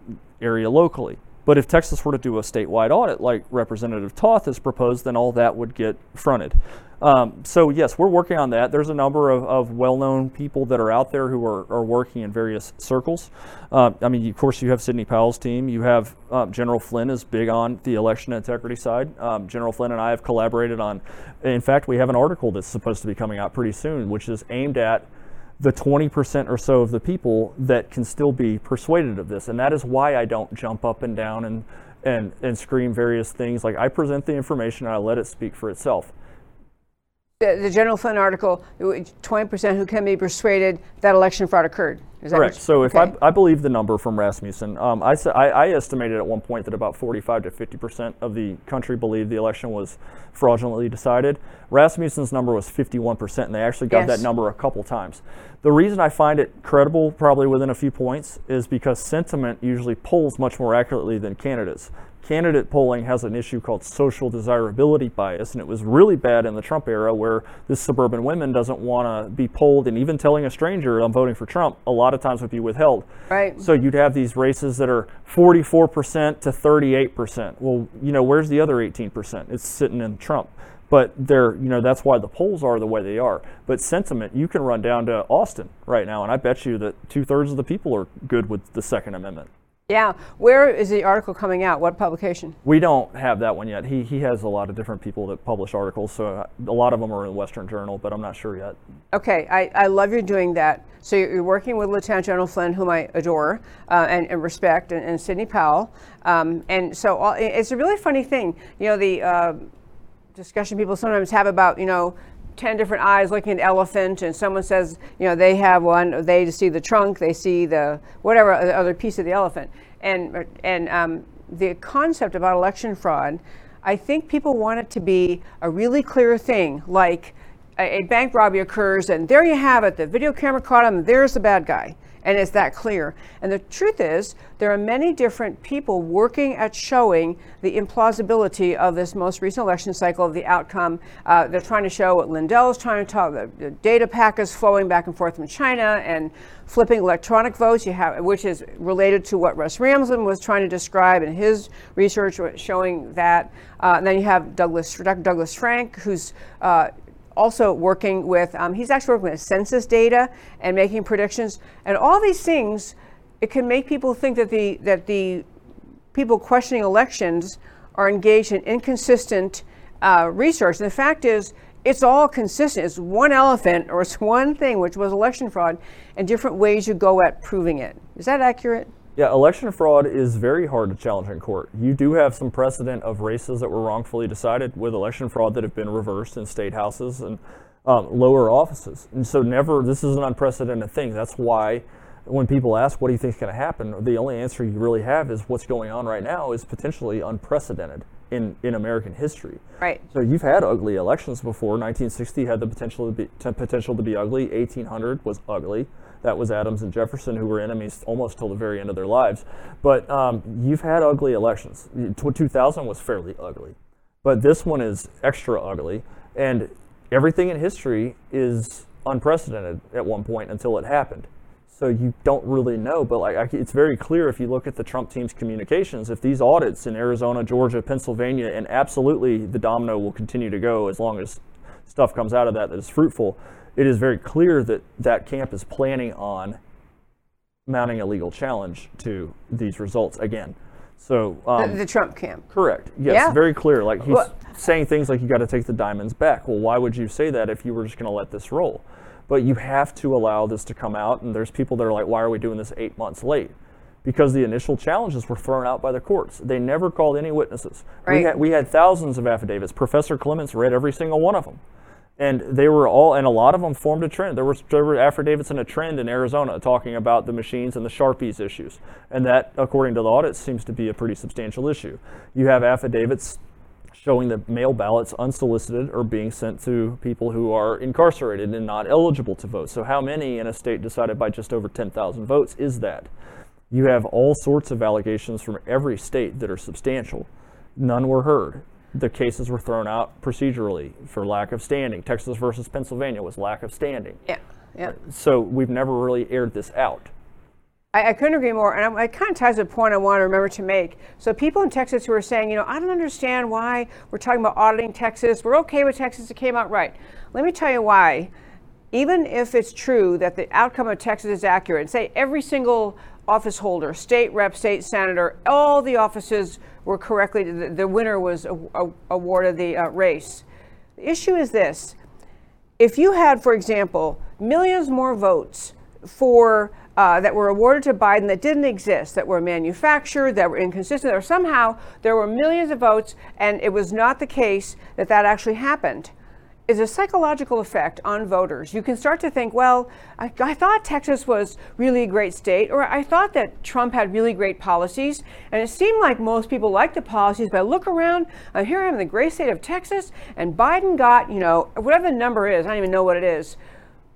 area locally. But if Texas were to do a statewide audit like Representative Toth has proposed, then all that would get fronted. Um, so yes, we're working on that. There's a number of, of well-known people that are out there who are, are working in various circles. Uh, I mean, of course, you have Sidney Powell's team. You have um, General Flynn is big on the election integrity side. Um, General Flynn and I have collaborated on. In fact, we have an article that's supposed to be coming out pretty soon, which is aimed at the 20% or so of the people that can still be persuaded of this. And that is why I don't jump up and down and, and, and scream various things. Like I present the information and I let it speak for itself. The, the General Flynn article, 20% who can be persuaded that election fraud occurred. Is that Correct. So if I, I believe the number from Rasmussen, um, I, I, I estimated at one point that about 45 to 50 percent of the country believed the election was fraudulently decided. Rasmussen's number was 51 percent, and they actually got yes. that number a couple times. The reason I find it credible, probably within a few points, is because sentiment usually polls much more accurately than candidates candidate polling has an issue called social desirability bias, and it was really bad in the Trump era where this suburban women doesn't want to be polled, and even telling a stranger I'm voting for Trump a lot of times would be withheld. Right. So you'd have these races that are 44% to 38%. Well, you know, where's the other 18%? It's sitting in Trump. But they're, you know, that's why the polls are the way they are. But sentiment, you can run down to Austin right now, and I bet you that two thirds of the people are good with the Second Amendment. Yeah. Where is the article coming out? What publication? We don't have that one yet. He, he has a lot of different people that publish articles, so a lot of them are in Western Journal, but I'm not sure yet. Okay. I, I love you doing that. So you're working with Lieutenant General Flynn, whom I adore uh, and, and, respect, and, and Sidney Powell. Um, and so all, it's a really funny thing. You know, the uh, discussion people sometimes have about, you know, 10 different eyes looking at an elephant and someone says you know they have one they see the trunk they see the whatever other piece of the elephant. And and um, the concept about election fraud i think people want it to be a really clear thing like a, a bank robbery occurs and there you have it the video camera caught him there's the bad guy and it's that clear. And the truth is, there are many different people working at showing the implausibility of this most recent election cycle, of the outcome. Uh, they're trying to show what Lindell is trying to talk. The, the data packets flowing back and forth from China and flipping electronic votes. You have, which is related to what Russ Ramsland was trying to describe in his research, showing that. Uh, and then you have Douglas, Douglas Frank, who's uh, also working with, um, he's actually working with census data and making predictions. And all these things, it can make people think that the, that the people questioning elections are engaged in inconsistent uh, research. And the fact is, it's all consistent. It's one elephant or it's one thing, which was election fraud, and different ways you go at proving it. Is that accurate? Yeah, election fraud is very hard to challenge in court. You do have some precedent of races that were wrongfully decided with election fraud that have been reversed in state houses and um, lower offices. And so, never, this is an unprecedented thing. That's why when people ask, what do you think is going to happen? The only answer you really have is what's going on right now is potentially unprecedented in, in American history. Right. So you've had ugly elections before. 1960 had the potential to be, to potential to be ugly. 1800 was ugly. That was Adams and Jefferson, who were enemies almost till the very end of their lives. But um, you've had ugly elections. 2000 was fairly ugly, but this one is extra ugly. And everything in history is unprecedented at one point until it happened. So you don't really know, but like it's very clear if you look at the Trump team's communications, if these audits in Arizona, Georgia, Pennsylvania, and absolutely the domino will continue to go as long as stuff comes out of that that is fruitful it is very clear that that camp is planning on mounting a legal challenge to these results again. So um, the, the, Trump camp. Correct. Yes, yeah. very clear. Like he's well, saying things like you got to take the diamonds back. Well, why would you say that if you were just going to let this roll? But you have to allow this to come out. And there's people that are like, why are we doing this eight months late? Because the initial challenges were thrown out by the courts. They never called any witnesses. Right. We, had, we had thousands of affidavits. Professor Clements read every single one of them and they were all and a lot of them formed a trend. There were, there were affidavits in a trend in arizona talking about the machines and the sharpies issues. And that according to the audit seems to be a pretty substantial issue. You have affidavits showing that mail ballots unsolicited are being sent to people who are incarcerated and not eligible to vote. So how many in a state decided by just over 10,000 votes is that? You have all sorts of allegations from every state that are substantial. None were heard the cases were thrown out procedurally for lack of standing. Texas versus Pennsylvania was lack of standing. Yeah, yeah. So we've never really aired this out. I, I couldn't agree more. And I, it kind of ties the point I want to remember to make. So, people in Texas who are saying, you know, I don't understand why we're talking about auditing Texas. We're okay with Texas. It came out right. Let me tell you why. Even if it's true that the outcome of Texas is accurate, and say every single office holder, state rep, state senator, all the offices were correctly, the, the winner was a, a, awarded the uh, race. The issue is this if you had, for example, millions more votes for uh, that were awarded to Biden that didn't exist, that were manufactured, that were inconsistent, or somehow there were millions of votes, and it was not the case that that actually happened is a psychological effect on voters. You can start to think, well, I, I, thought Texas was really a great state, or I thought that Trump had really great policies, and it seemed like most people liked the policies, but I look around, and here I am in the great state of Texas, and Biden got, you know, whatever the number is, I don't even know what it is,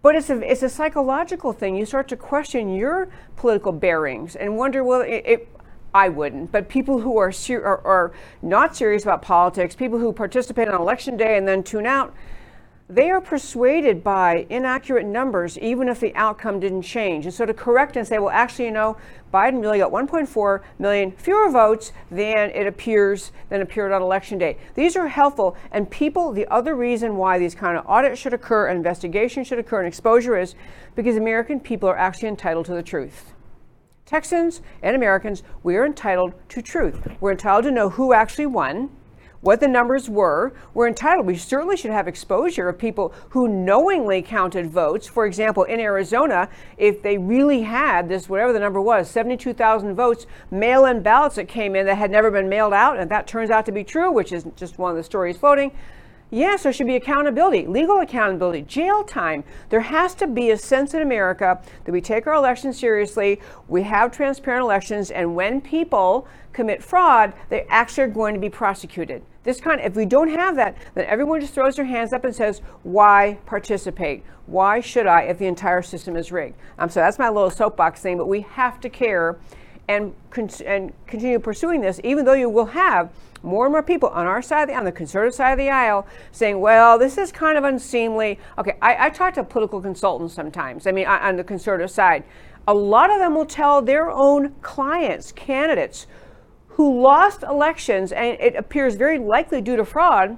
but it's a, it's a psychological thing. You start to question your political bearings and wonder, well, it, it I wouldn't, but people who are, ser- are, are not serious about politics, people who participate on election day and then tune out, they are persuaded by inaccurate numbers, even if the outcome didn't change. And so to correct and say, well, actually, you know, Biden really got 1.4 million fewer votes than it appears than appeared on election day. These are helpful. And people, the other reason why these kind of audits should occur, investigation should occur, and exposure is because American people are actually entitled to the truth. Texans and Americans, we are entitled to truth. We're entitled to know who actually won what the numbers were, we're entitled. We certainly should have exposure of people who knowingly counted votes. For example, in Arizona, if they really had this, whatever the number was, 72,000 votes, mail in ballots that came in that had never been mailed out, and that turns out to be true, which is just one of the stories floating. Yes, there should be accountability, legal accountability, jail time. There has to be a sense in America that we take our elections seriously, we have transparent elections, and when people commit fraud, they actually are going to be prosecuted. This kind, if we don't have that, then everyone just throws their hands up and says, "Why participate? Why should I if the entire system is rigged?" Um, so that's my little soapbox thing. But we have to care and con- and continue pursuing this, even though you will have more and more people on our side, the, on the conservative side of the aisle, saying, well, this is kind of unseemly. Okay, I, I talk to political consultants sometimes, I mean, on the conservative side. A lot of them will tell their own clients, candidates, who lost elections, and it appears very likely due to fraud,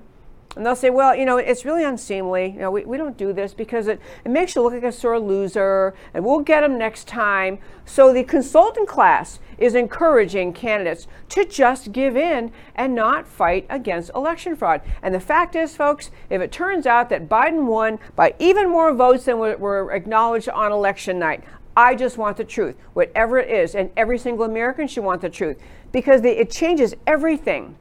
and they'll say, well, you know, it's really unseemly. You know, we, we don't do this because it, it makes you look like a sore loser and we'll get them next time. So the consultant class is encouraging candidates to just give in and not fight against election fraud. And the fact is, folks, if it turns out that Biden won by even more votes than were, were acknowledged on election night, I just want the truth, whatever it is. And every single American should want the truth because the, it changes everything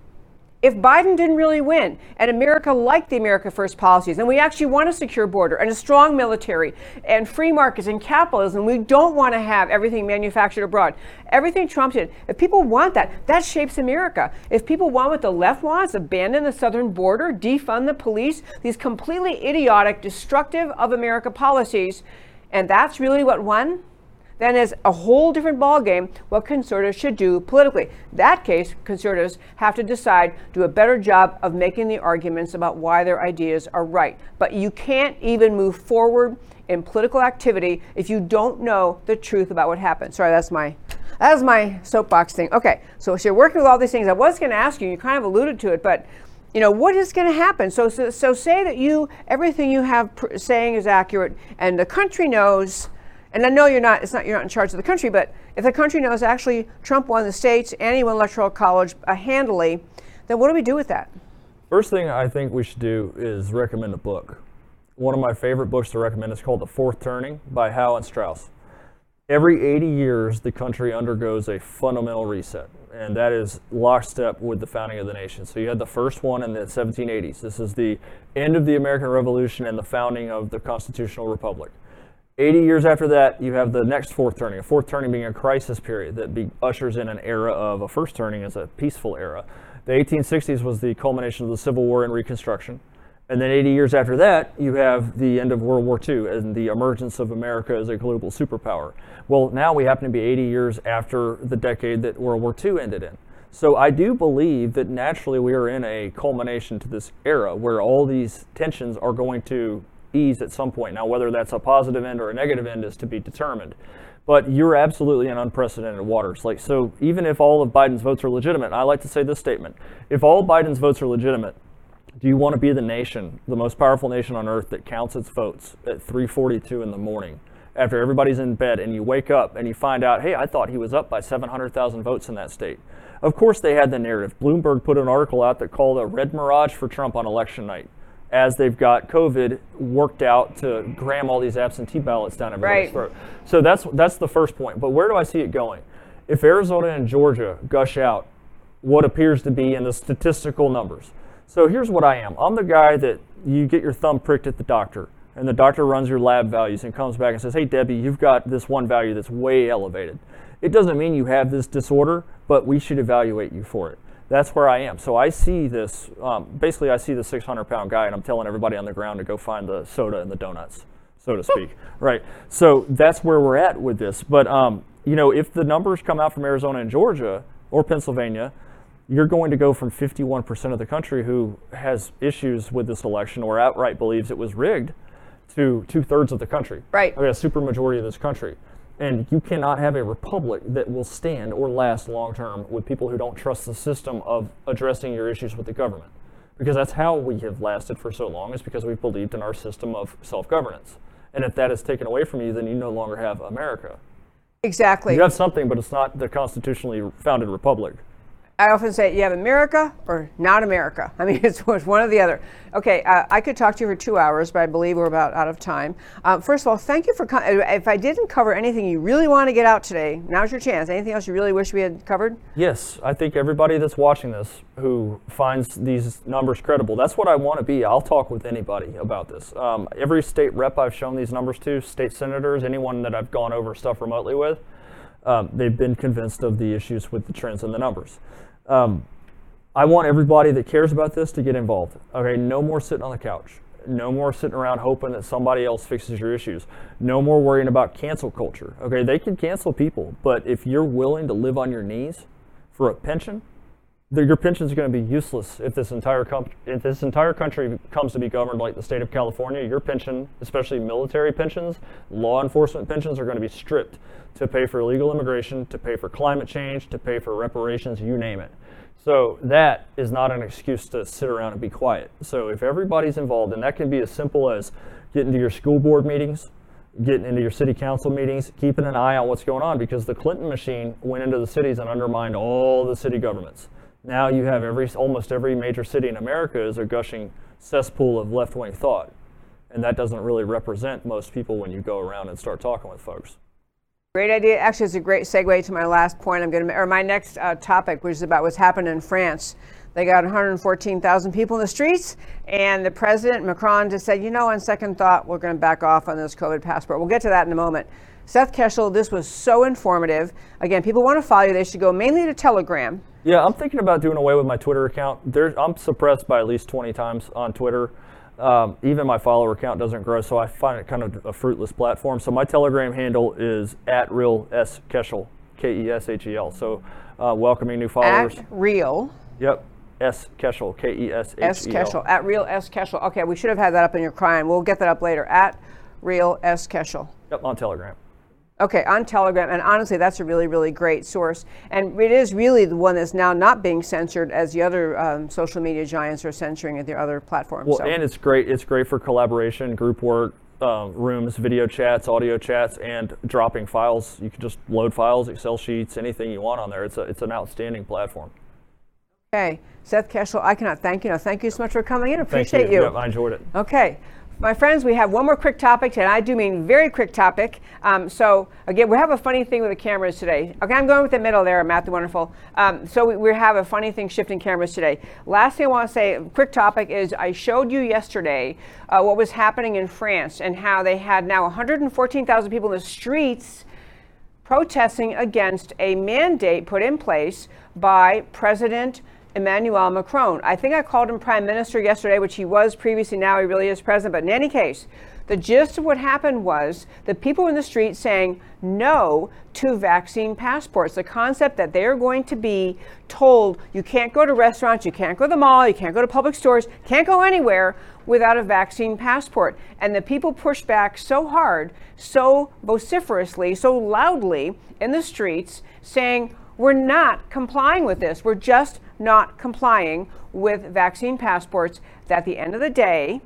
if Biden didn't really win and America liked the America First policies and we actually want a secure border and a strong military and free markets and capitalism, we don't want to have everything manufactured abroad. Everything Trump did, if people want that, that shapes America. If people want what the left wants, abandon the southern border, defund the police, these completely idiotic, destructive of America policies, and that's really what won, then is a whole different ballgame what conservatives should do politically. That case, conservatives have to decide, do a better job of making the arguments about why their ideas are right. But you can't even move forward in political activity if you don't know the truth about what happened. Sorry, that's my that's my soapbox thing. Okay, so, so you're working with all these things. I was going to ask you, you kind of alluded to it, but you know what is going to happen so, so so say that you everything you have pr- saying is accurate and the country knows and I know you're not, it's not, you're not in charge of the country, but if the country knows actually Trump won the states and he won electoral college uh, handily, then what do we do with that? First thing I think we should do is recommend a book. One of my favorite books to recommend is called The Fourth Turning by Howe and Strauss. Every 80 years, the country undergoes a fundamental reset, and that is lockstep with the founding of the nation. So you had the first one in the 1780s. This is the end of the American Revolution and the founding of the constitutional republic. 80 years after that, you have the next fourth turning, a fourth turning being a crisis period that be, ushers in an era of a first turning as a peaceful era. The 1860s was the culmination of the Civil War and Reconstruction. And then 80 years after that, you have the end of World War II and the emergence of America as a global superpower. Well, now we happen to be 80 years after the decade that World War II ended in. So I do believe that naturally we are in a culmination to this era where all these tensions are going to ease at some point. Now, whether that's a positive end or a negative end is to be determined. But you're absolutely in unprecedented waters. Like so, even if all of Biden's votes are legitimate, I like to say this statement: if all Biden's votes are legitimate, do you want to be the nation, the most powerful nation on earth that counts its votes at 3:42 in the morning? after everybody's in bed and you wake up and you find out, hey, I thought he was up by 700,000 votes in that state. Of course, they had the narrative. Bloomberg put an article out that called a red mirage for Trump on election night as they've got COVID worked out to gram all these absentee ballots down everybody's right. throat. So that's that's the first point. But where do I see it going? If Arizona and Georgia gush out what appears to be in the statistical numbers. So here's what I am. I'm the guy that you get your thumb pricked at the doctor and the doctor runs your lab values and comes back and says, hey, Debbie, you've got this one value that's way elevated. It doesn't mean you have this disorder, but we should evaluate you for it. That's where I am. So I see this, um, basically, I see the 600 pound guy, and I'm telling everybody on the ground to go find the soda and the donuts, so to speak. right. So that's where we're at with this. But, um, you know, if the numbers come out from Arizona and Georgia or Pennsylvania, you're going to go from 51% of the country who has issues with this election or outright believes it was rigged to two thirds of the country. Right. I mean, a super majority of this country. And you cannot have a republic that will stand or last long term with people who don't trust the system of addressing your issues with the government. Because that's how we have lasted for so long, is because we've believed in our system of self governance. And if that is taken away from you, then you no longer have America. Exactly. You have something, but it's not the constitutionally founded republic. I often say you have America or not America. I mean, it's, it's one or the other. Okay, uh, I could talk to you for two hours, but I believe we're about out of time. Uh, first of all, thank you for coming. If I didn't cover anything you really want to get out today, now's your chance. Anything else you really wish we had covered? Yes, I think everybody that's watching this who finds these numbers credible, that's what I want to be. I'll talk with anybody about this. Um, every state rep I've shown these numbers to, state senators, anyone that I've gone over stuff remotely with, um, they've been convinced of the issues with the trends and the numbers. Um, I want everybody that cares about this to get involved. Okay, no more sitting on the couch. No more sitting around hoping that somebody else fixes your issues. No more worrying about cancel culture. Okay, they can cancel people, but if you're willing to live on your knees for a pension, your pension is going to be useless if this entire com- if this entire country comes to be governed like the state of California. Your pension, especially military pensions, law enforcement pensions, are going to be stripped to pay for illegal immigration, to pay for climate change, to pay for reparations, you name it. So that is not an excuse to sit around and be quiet. So if everybody's involved, and that can be as simple as getting to your school board meetings, getting into your city council meetings, keeping an eye on what's going on, because the Clinton machine went into the cities and undermined all the city governments. Now you have every almost every major city in America is a gushing cesspool of left-wing thought, and that doesn't really represent most people when you go around and start talking with folks. Great idea. Actually, it's a great segue to my last point. I'm going to, or my next uh, topic, which is about what's happened in France. They got 114,000 people in the streets, and the president Macron just said, you know, on second thought, we're going to back off on this COVID passport. We'll get to that in a moment. Seth Keshel, this was so informative. Again, people want to follow you. They should go mainly to Telegram. Yeah, I'm thinking about doing away with my Twitter account. I'm suppressed by at least 20 times on Twitter. Um, even my follower count doesn't grow, so I find it kind of a fruitless platform. So my Telegram handle is at real s Keshel, K E S H E L. So uh, welcoming new followers. At real. Yep. S Keshel, K E S H E L. S Keshel, at real S Keshel. Okay, we should have had that up in your chyron. We'll get that up later. At real S Keshel. Yep, on Telegram. Okay, on Telegram, and honestly, that's a really, really great source. And it is really the one that's now not being censored as the other um, social media giants are censoring at their other platforms. Well, so. and it's great. It's great for collaboration, group work, uh, rooms, video chats, audio chats, and dropping files. You can just load files, Excel sheets, anything you want on there. It's a, it's an outstanding platform. Okay, Seth Keshel, I cannot thank you. No, thank you so much for coming in. Appreciate thank you. you. I enjoyed it. Okay. My friends, we have one more quick topic, and I do mean very quick topic. Um, so, again, we have a funny thing with the cameras today. Okay, I'm going with the middle there, Matt the Wonderful. Um, so, we, we, have a funny thing shifting cameras today. Last thing I want to say, quick topic, is I showed you yesterday uh, what was happening in France and how they had now 114,000 people in the streets protesting against a mandate put in place by President Emmanuel Macron. I think I called him prime minister yesterday, which he was previously. Now he really is president. But in any case, the gist of what happened was the people in the street saying no to vaccine passports. The concept that they're going to be told you can't go to restaurants, you can't go to the mall, you can't go to public stores, can't go anywhere without a vaccine passport. And the people pushed back so hard, so vociferously, so loudly in the streets saying, we're not complying with this. We're just not complying with vaccine passports. That at the end of the day,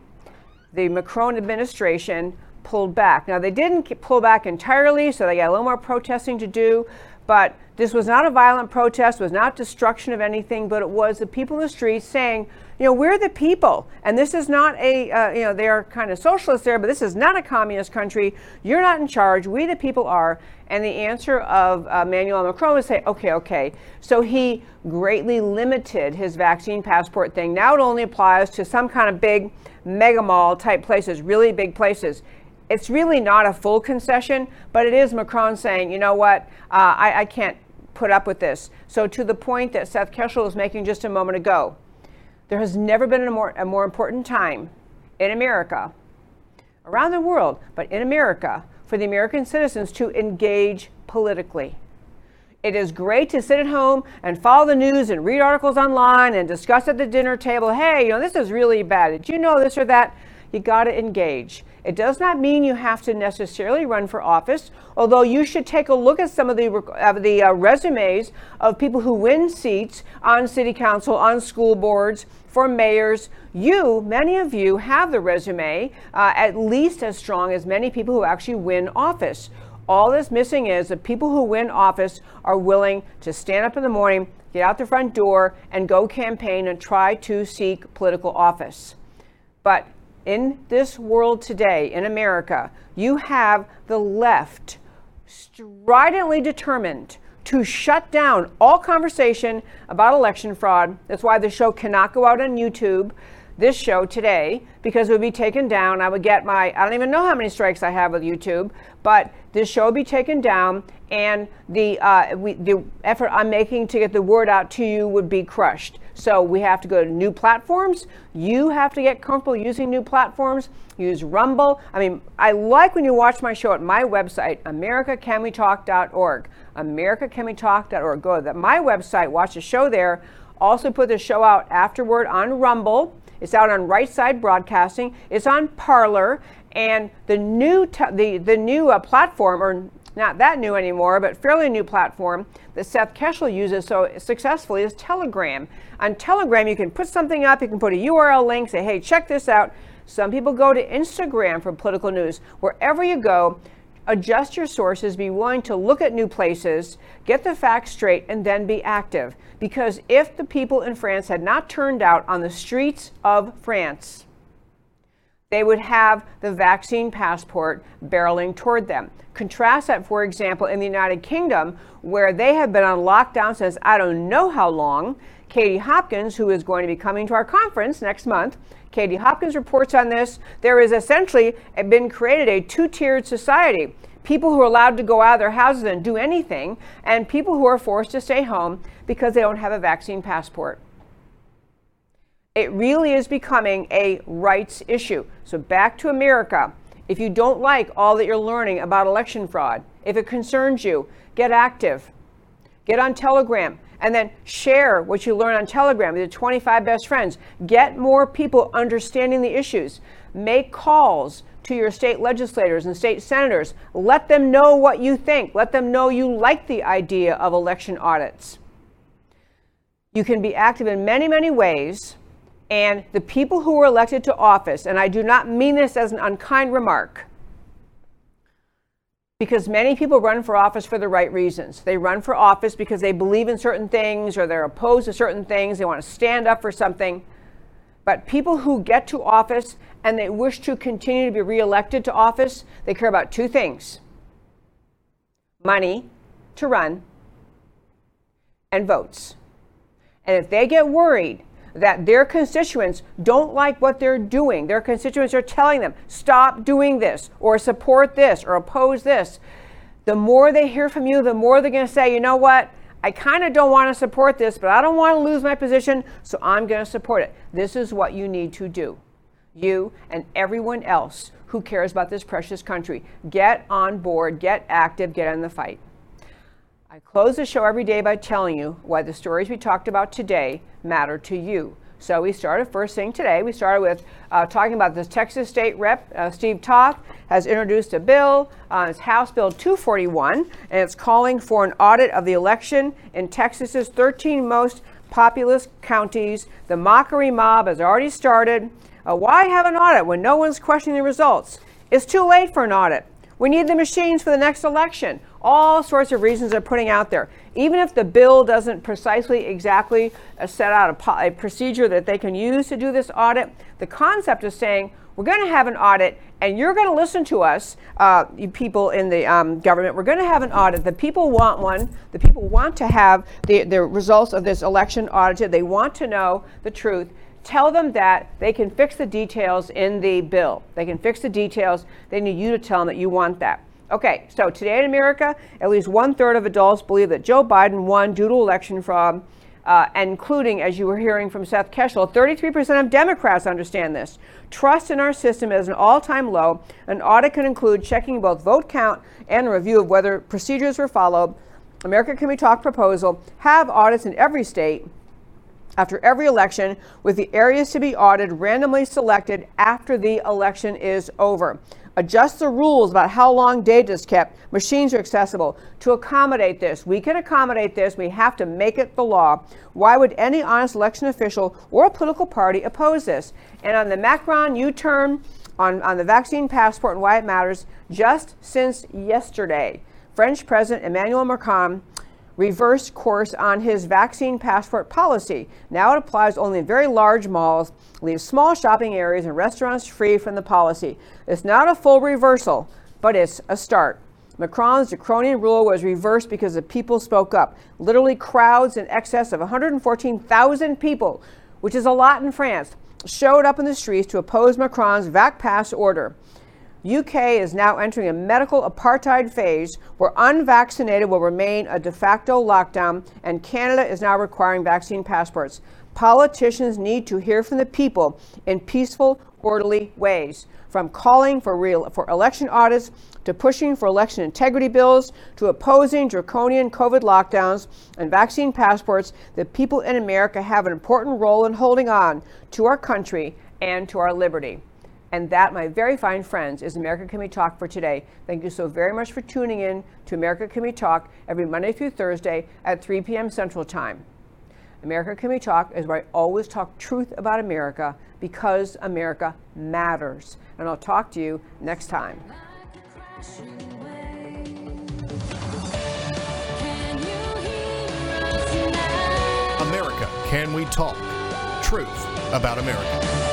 the Macron administration pulled back. Now, they didn't pull back entirely, so they got a little more protesting to do, but this was not a violent protest, was not destruction of anything, but it was the people in the streets saying, you know, we're the people, and this is not a, uh, you know, they're kind of socialist there, but this is not a communist country. You're not in charge. We, the people, are. And the answer of uh, Emmanuel Macron was say, okay, okay. So he greatly limited his vaccine passport thing. Now it only applies to some kind of big mega mall type places, really big places. It's really not a full concession, but it is Macron saying, you know what, uh, I, I can't put up with this. So, to the point that Seth Keshel was making just a moment ago, there has never been a more, a more important time in America, around the world, but in America, for the American citizens to engage politically. It is great to sit at home and follow the news and read articles online and discuss at the dinner table, hey, you know, this is really bad. Did you know this or that? You got to engage. It does not mean you have to necessarily run for office, although you should take a look at some of the, the uh, resumes of people who win seats on city council, on school boards, for mayors. You, many of you, have the resume uh, at least as strong as many people who actually win office. All that's missing is that people who win office are willing to stand up in the morning, get out the front door, and go campaign and try to seek political office. But in this world today, in America, you have the left stridently determined to shut down all conversation about election fraud. That's why the show cannot go out on YouTube this show today because it would be taken down. I would get my, I don't even know how many strikes I have with YouTube, but this show would be taken down and the, uh, we, the effort I'm making to get the word out to you would be crushed. So we have to go to new platforms. You have to get comfortable using new platforms. Use Rumble. I mean, I like when you watch my show at my website, americacanwetalk.org. americacanwetalk.org. Go to my website, watch the show there. Also put the show out afterward on Rumble it's out on Right Side Broadcasting. It's on Parler, and the new t- the the new uh, platform, or not that new anymore, but fairly new platform that Seth Keshel uses so successfully is Telegram. On Telegram, you can put something up, you can put a URL link, say, "Hey, check this out." Some people go to Instagram for political news. Wherever you go, adjust your sources, be willing to look at new places, get the facts straight, and then be active. Because if the people in France had not turned out on the streets of France, they would have the vaccine passport barreling toward them. Contrast that, for example, in the United Kingdom, where they have been on lockdown since I don't know how long. Katie Hopkins, who is going to be coming to our conference next month, Katie Hopkins reports on this. There is essentially been created a two tiered society people who are allowed to go out of their houses and do anything, and people who are forced to stay home because they don't have a vaccine passport. It really is becoming a rights issue. So, back to America. If you don't like all that you're learning about election fraud, if it concerns you, get active. Get on Telegram and then share what you learn on Telegram with your 25 best friends. Get more people understanding the issues. Make calls to your state legislators and state senators. Let them know what you think. Let them know you like the idea of election audits. You can be active in many, many ways. And the people who were elected to office, and I do not mean this as an unkind remark, because many people run for office for the right reasons. They run for office because they believe in certain things or they're opposed to certain things, they want to stand up for something. But people who get to office and they wish to continue to be reelected to office, they care about two things money to run and votes. And if they get worried that their constituents don't like what they're doing, their constituents are telling them, stop doing this, or support this, or oppose this, the more they hear from you, the more they're going to say, you know what? I kind of don't want to support this, but I don't want to lose my position, so I'm going to support it. This is what you need to do. You and everyone else who cares about this precious country. Get on board, get active, get in the fight. I close the show every day by telling you why the stories we talked about today matter to you. So we started first thing today. We started with uh, talking about this Texas State Rep uh, Steve Toth has introduced a bill. Uh, it's House Bill 241, and it's calling for an audit of the election in Texas's 13 most populous counties. The mockery mob has already started. Uh, why have an audit when no one's questioning the results? It's too late for an audit. We need the machines for the next election. All sorts of reasons they're putting out there. Even if the bill doesn't precisely exactly uh, set out a, po- a procedure that they can use to do this audit, the concept is saying we're going to have an audit and you're going to listen to us, uh, you people in the um, government. We're going to have an audit. The people want one. The people want to have the, the results of this election audited. They want to know the truth tell them that they can fix the details in the bill. They can fix the details. They need you to tell them that you want that. Okay, so today in America, at least one third of adults believe that Joe Biden won due to election fraud, uh, including, as you were hearing from Seth Keshel, 33% of Democrats understand this. Trust in our system is an all time low. An audit can include checking both vote count and a review of whether procedures were followed. America Can We Talk proposal have audits in every state after every election, with the areas to be audited randomly selected after the election is over. Adjust the rules about how long data is kept. Machines are accessible. To accommodate this, we can accommodate this. We have to make it the law. Why would any honest election official or political party oppose this? And on the Macron U turn, on, on the vaccine passport and why it matters, just since yesterday, French President Emmanuel Macron reversed course on his vaccine passport policy. Now it applies only in very large malls, leaves small shopping areas and restaurants free from the policy. It's not a full reversal, but it's a start. Macron's draconian rule was reversed because the people spoke up. Literally, crowds in excess of 114,000 people, which is a lot in France, showed up in the streets to oppose Macron's vac pass order. UK is now entering a medical apartheid phase where unvaccinated will remain a de facto lockdown, and Canada is now requiring vaccine passports. Politicians need to hear from the people in peaceful, orderly ways. From calling for, real, for election audits to pushing for election integrity bills to opposing draconian COVID lockdowns and vaccine passports, the people in America have an important role in holding on to our country and to our liberty. And that, my very fine friends, is America Can We Talk for today. Thank you so very much for tuning in to America Can We Talk every Monday through Thursday at 3 p.m. Central Time. America Can We Talk is where I always talk truth about America because America matters. And I'll talk to you next time. America Can We Talk? Truth about America.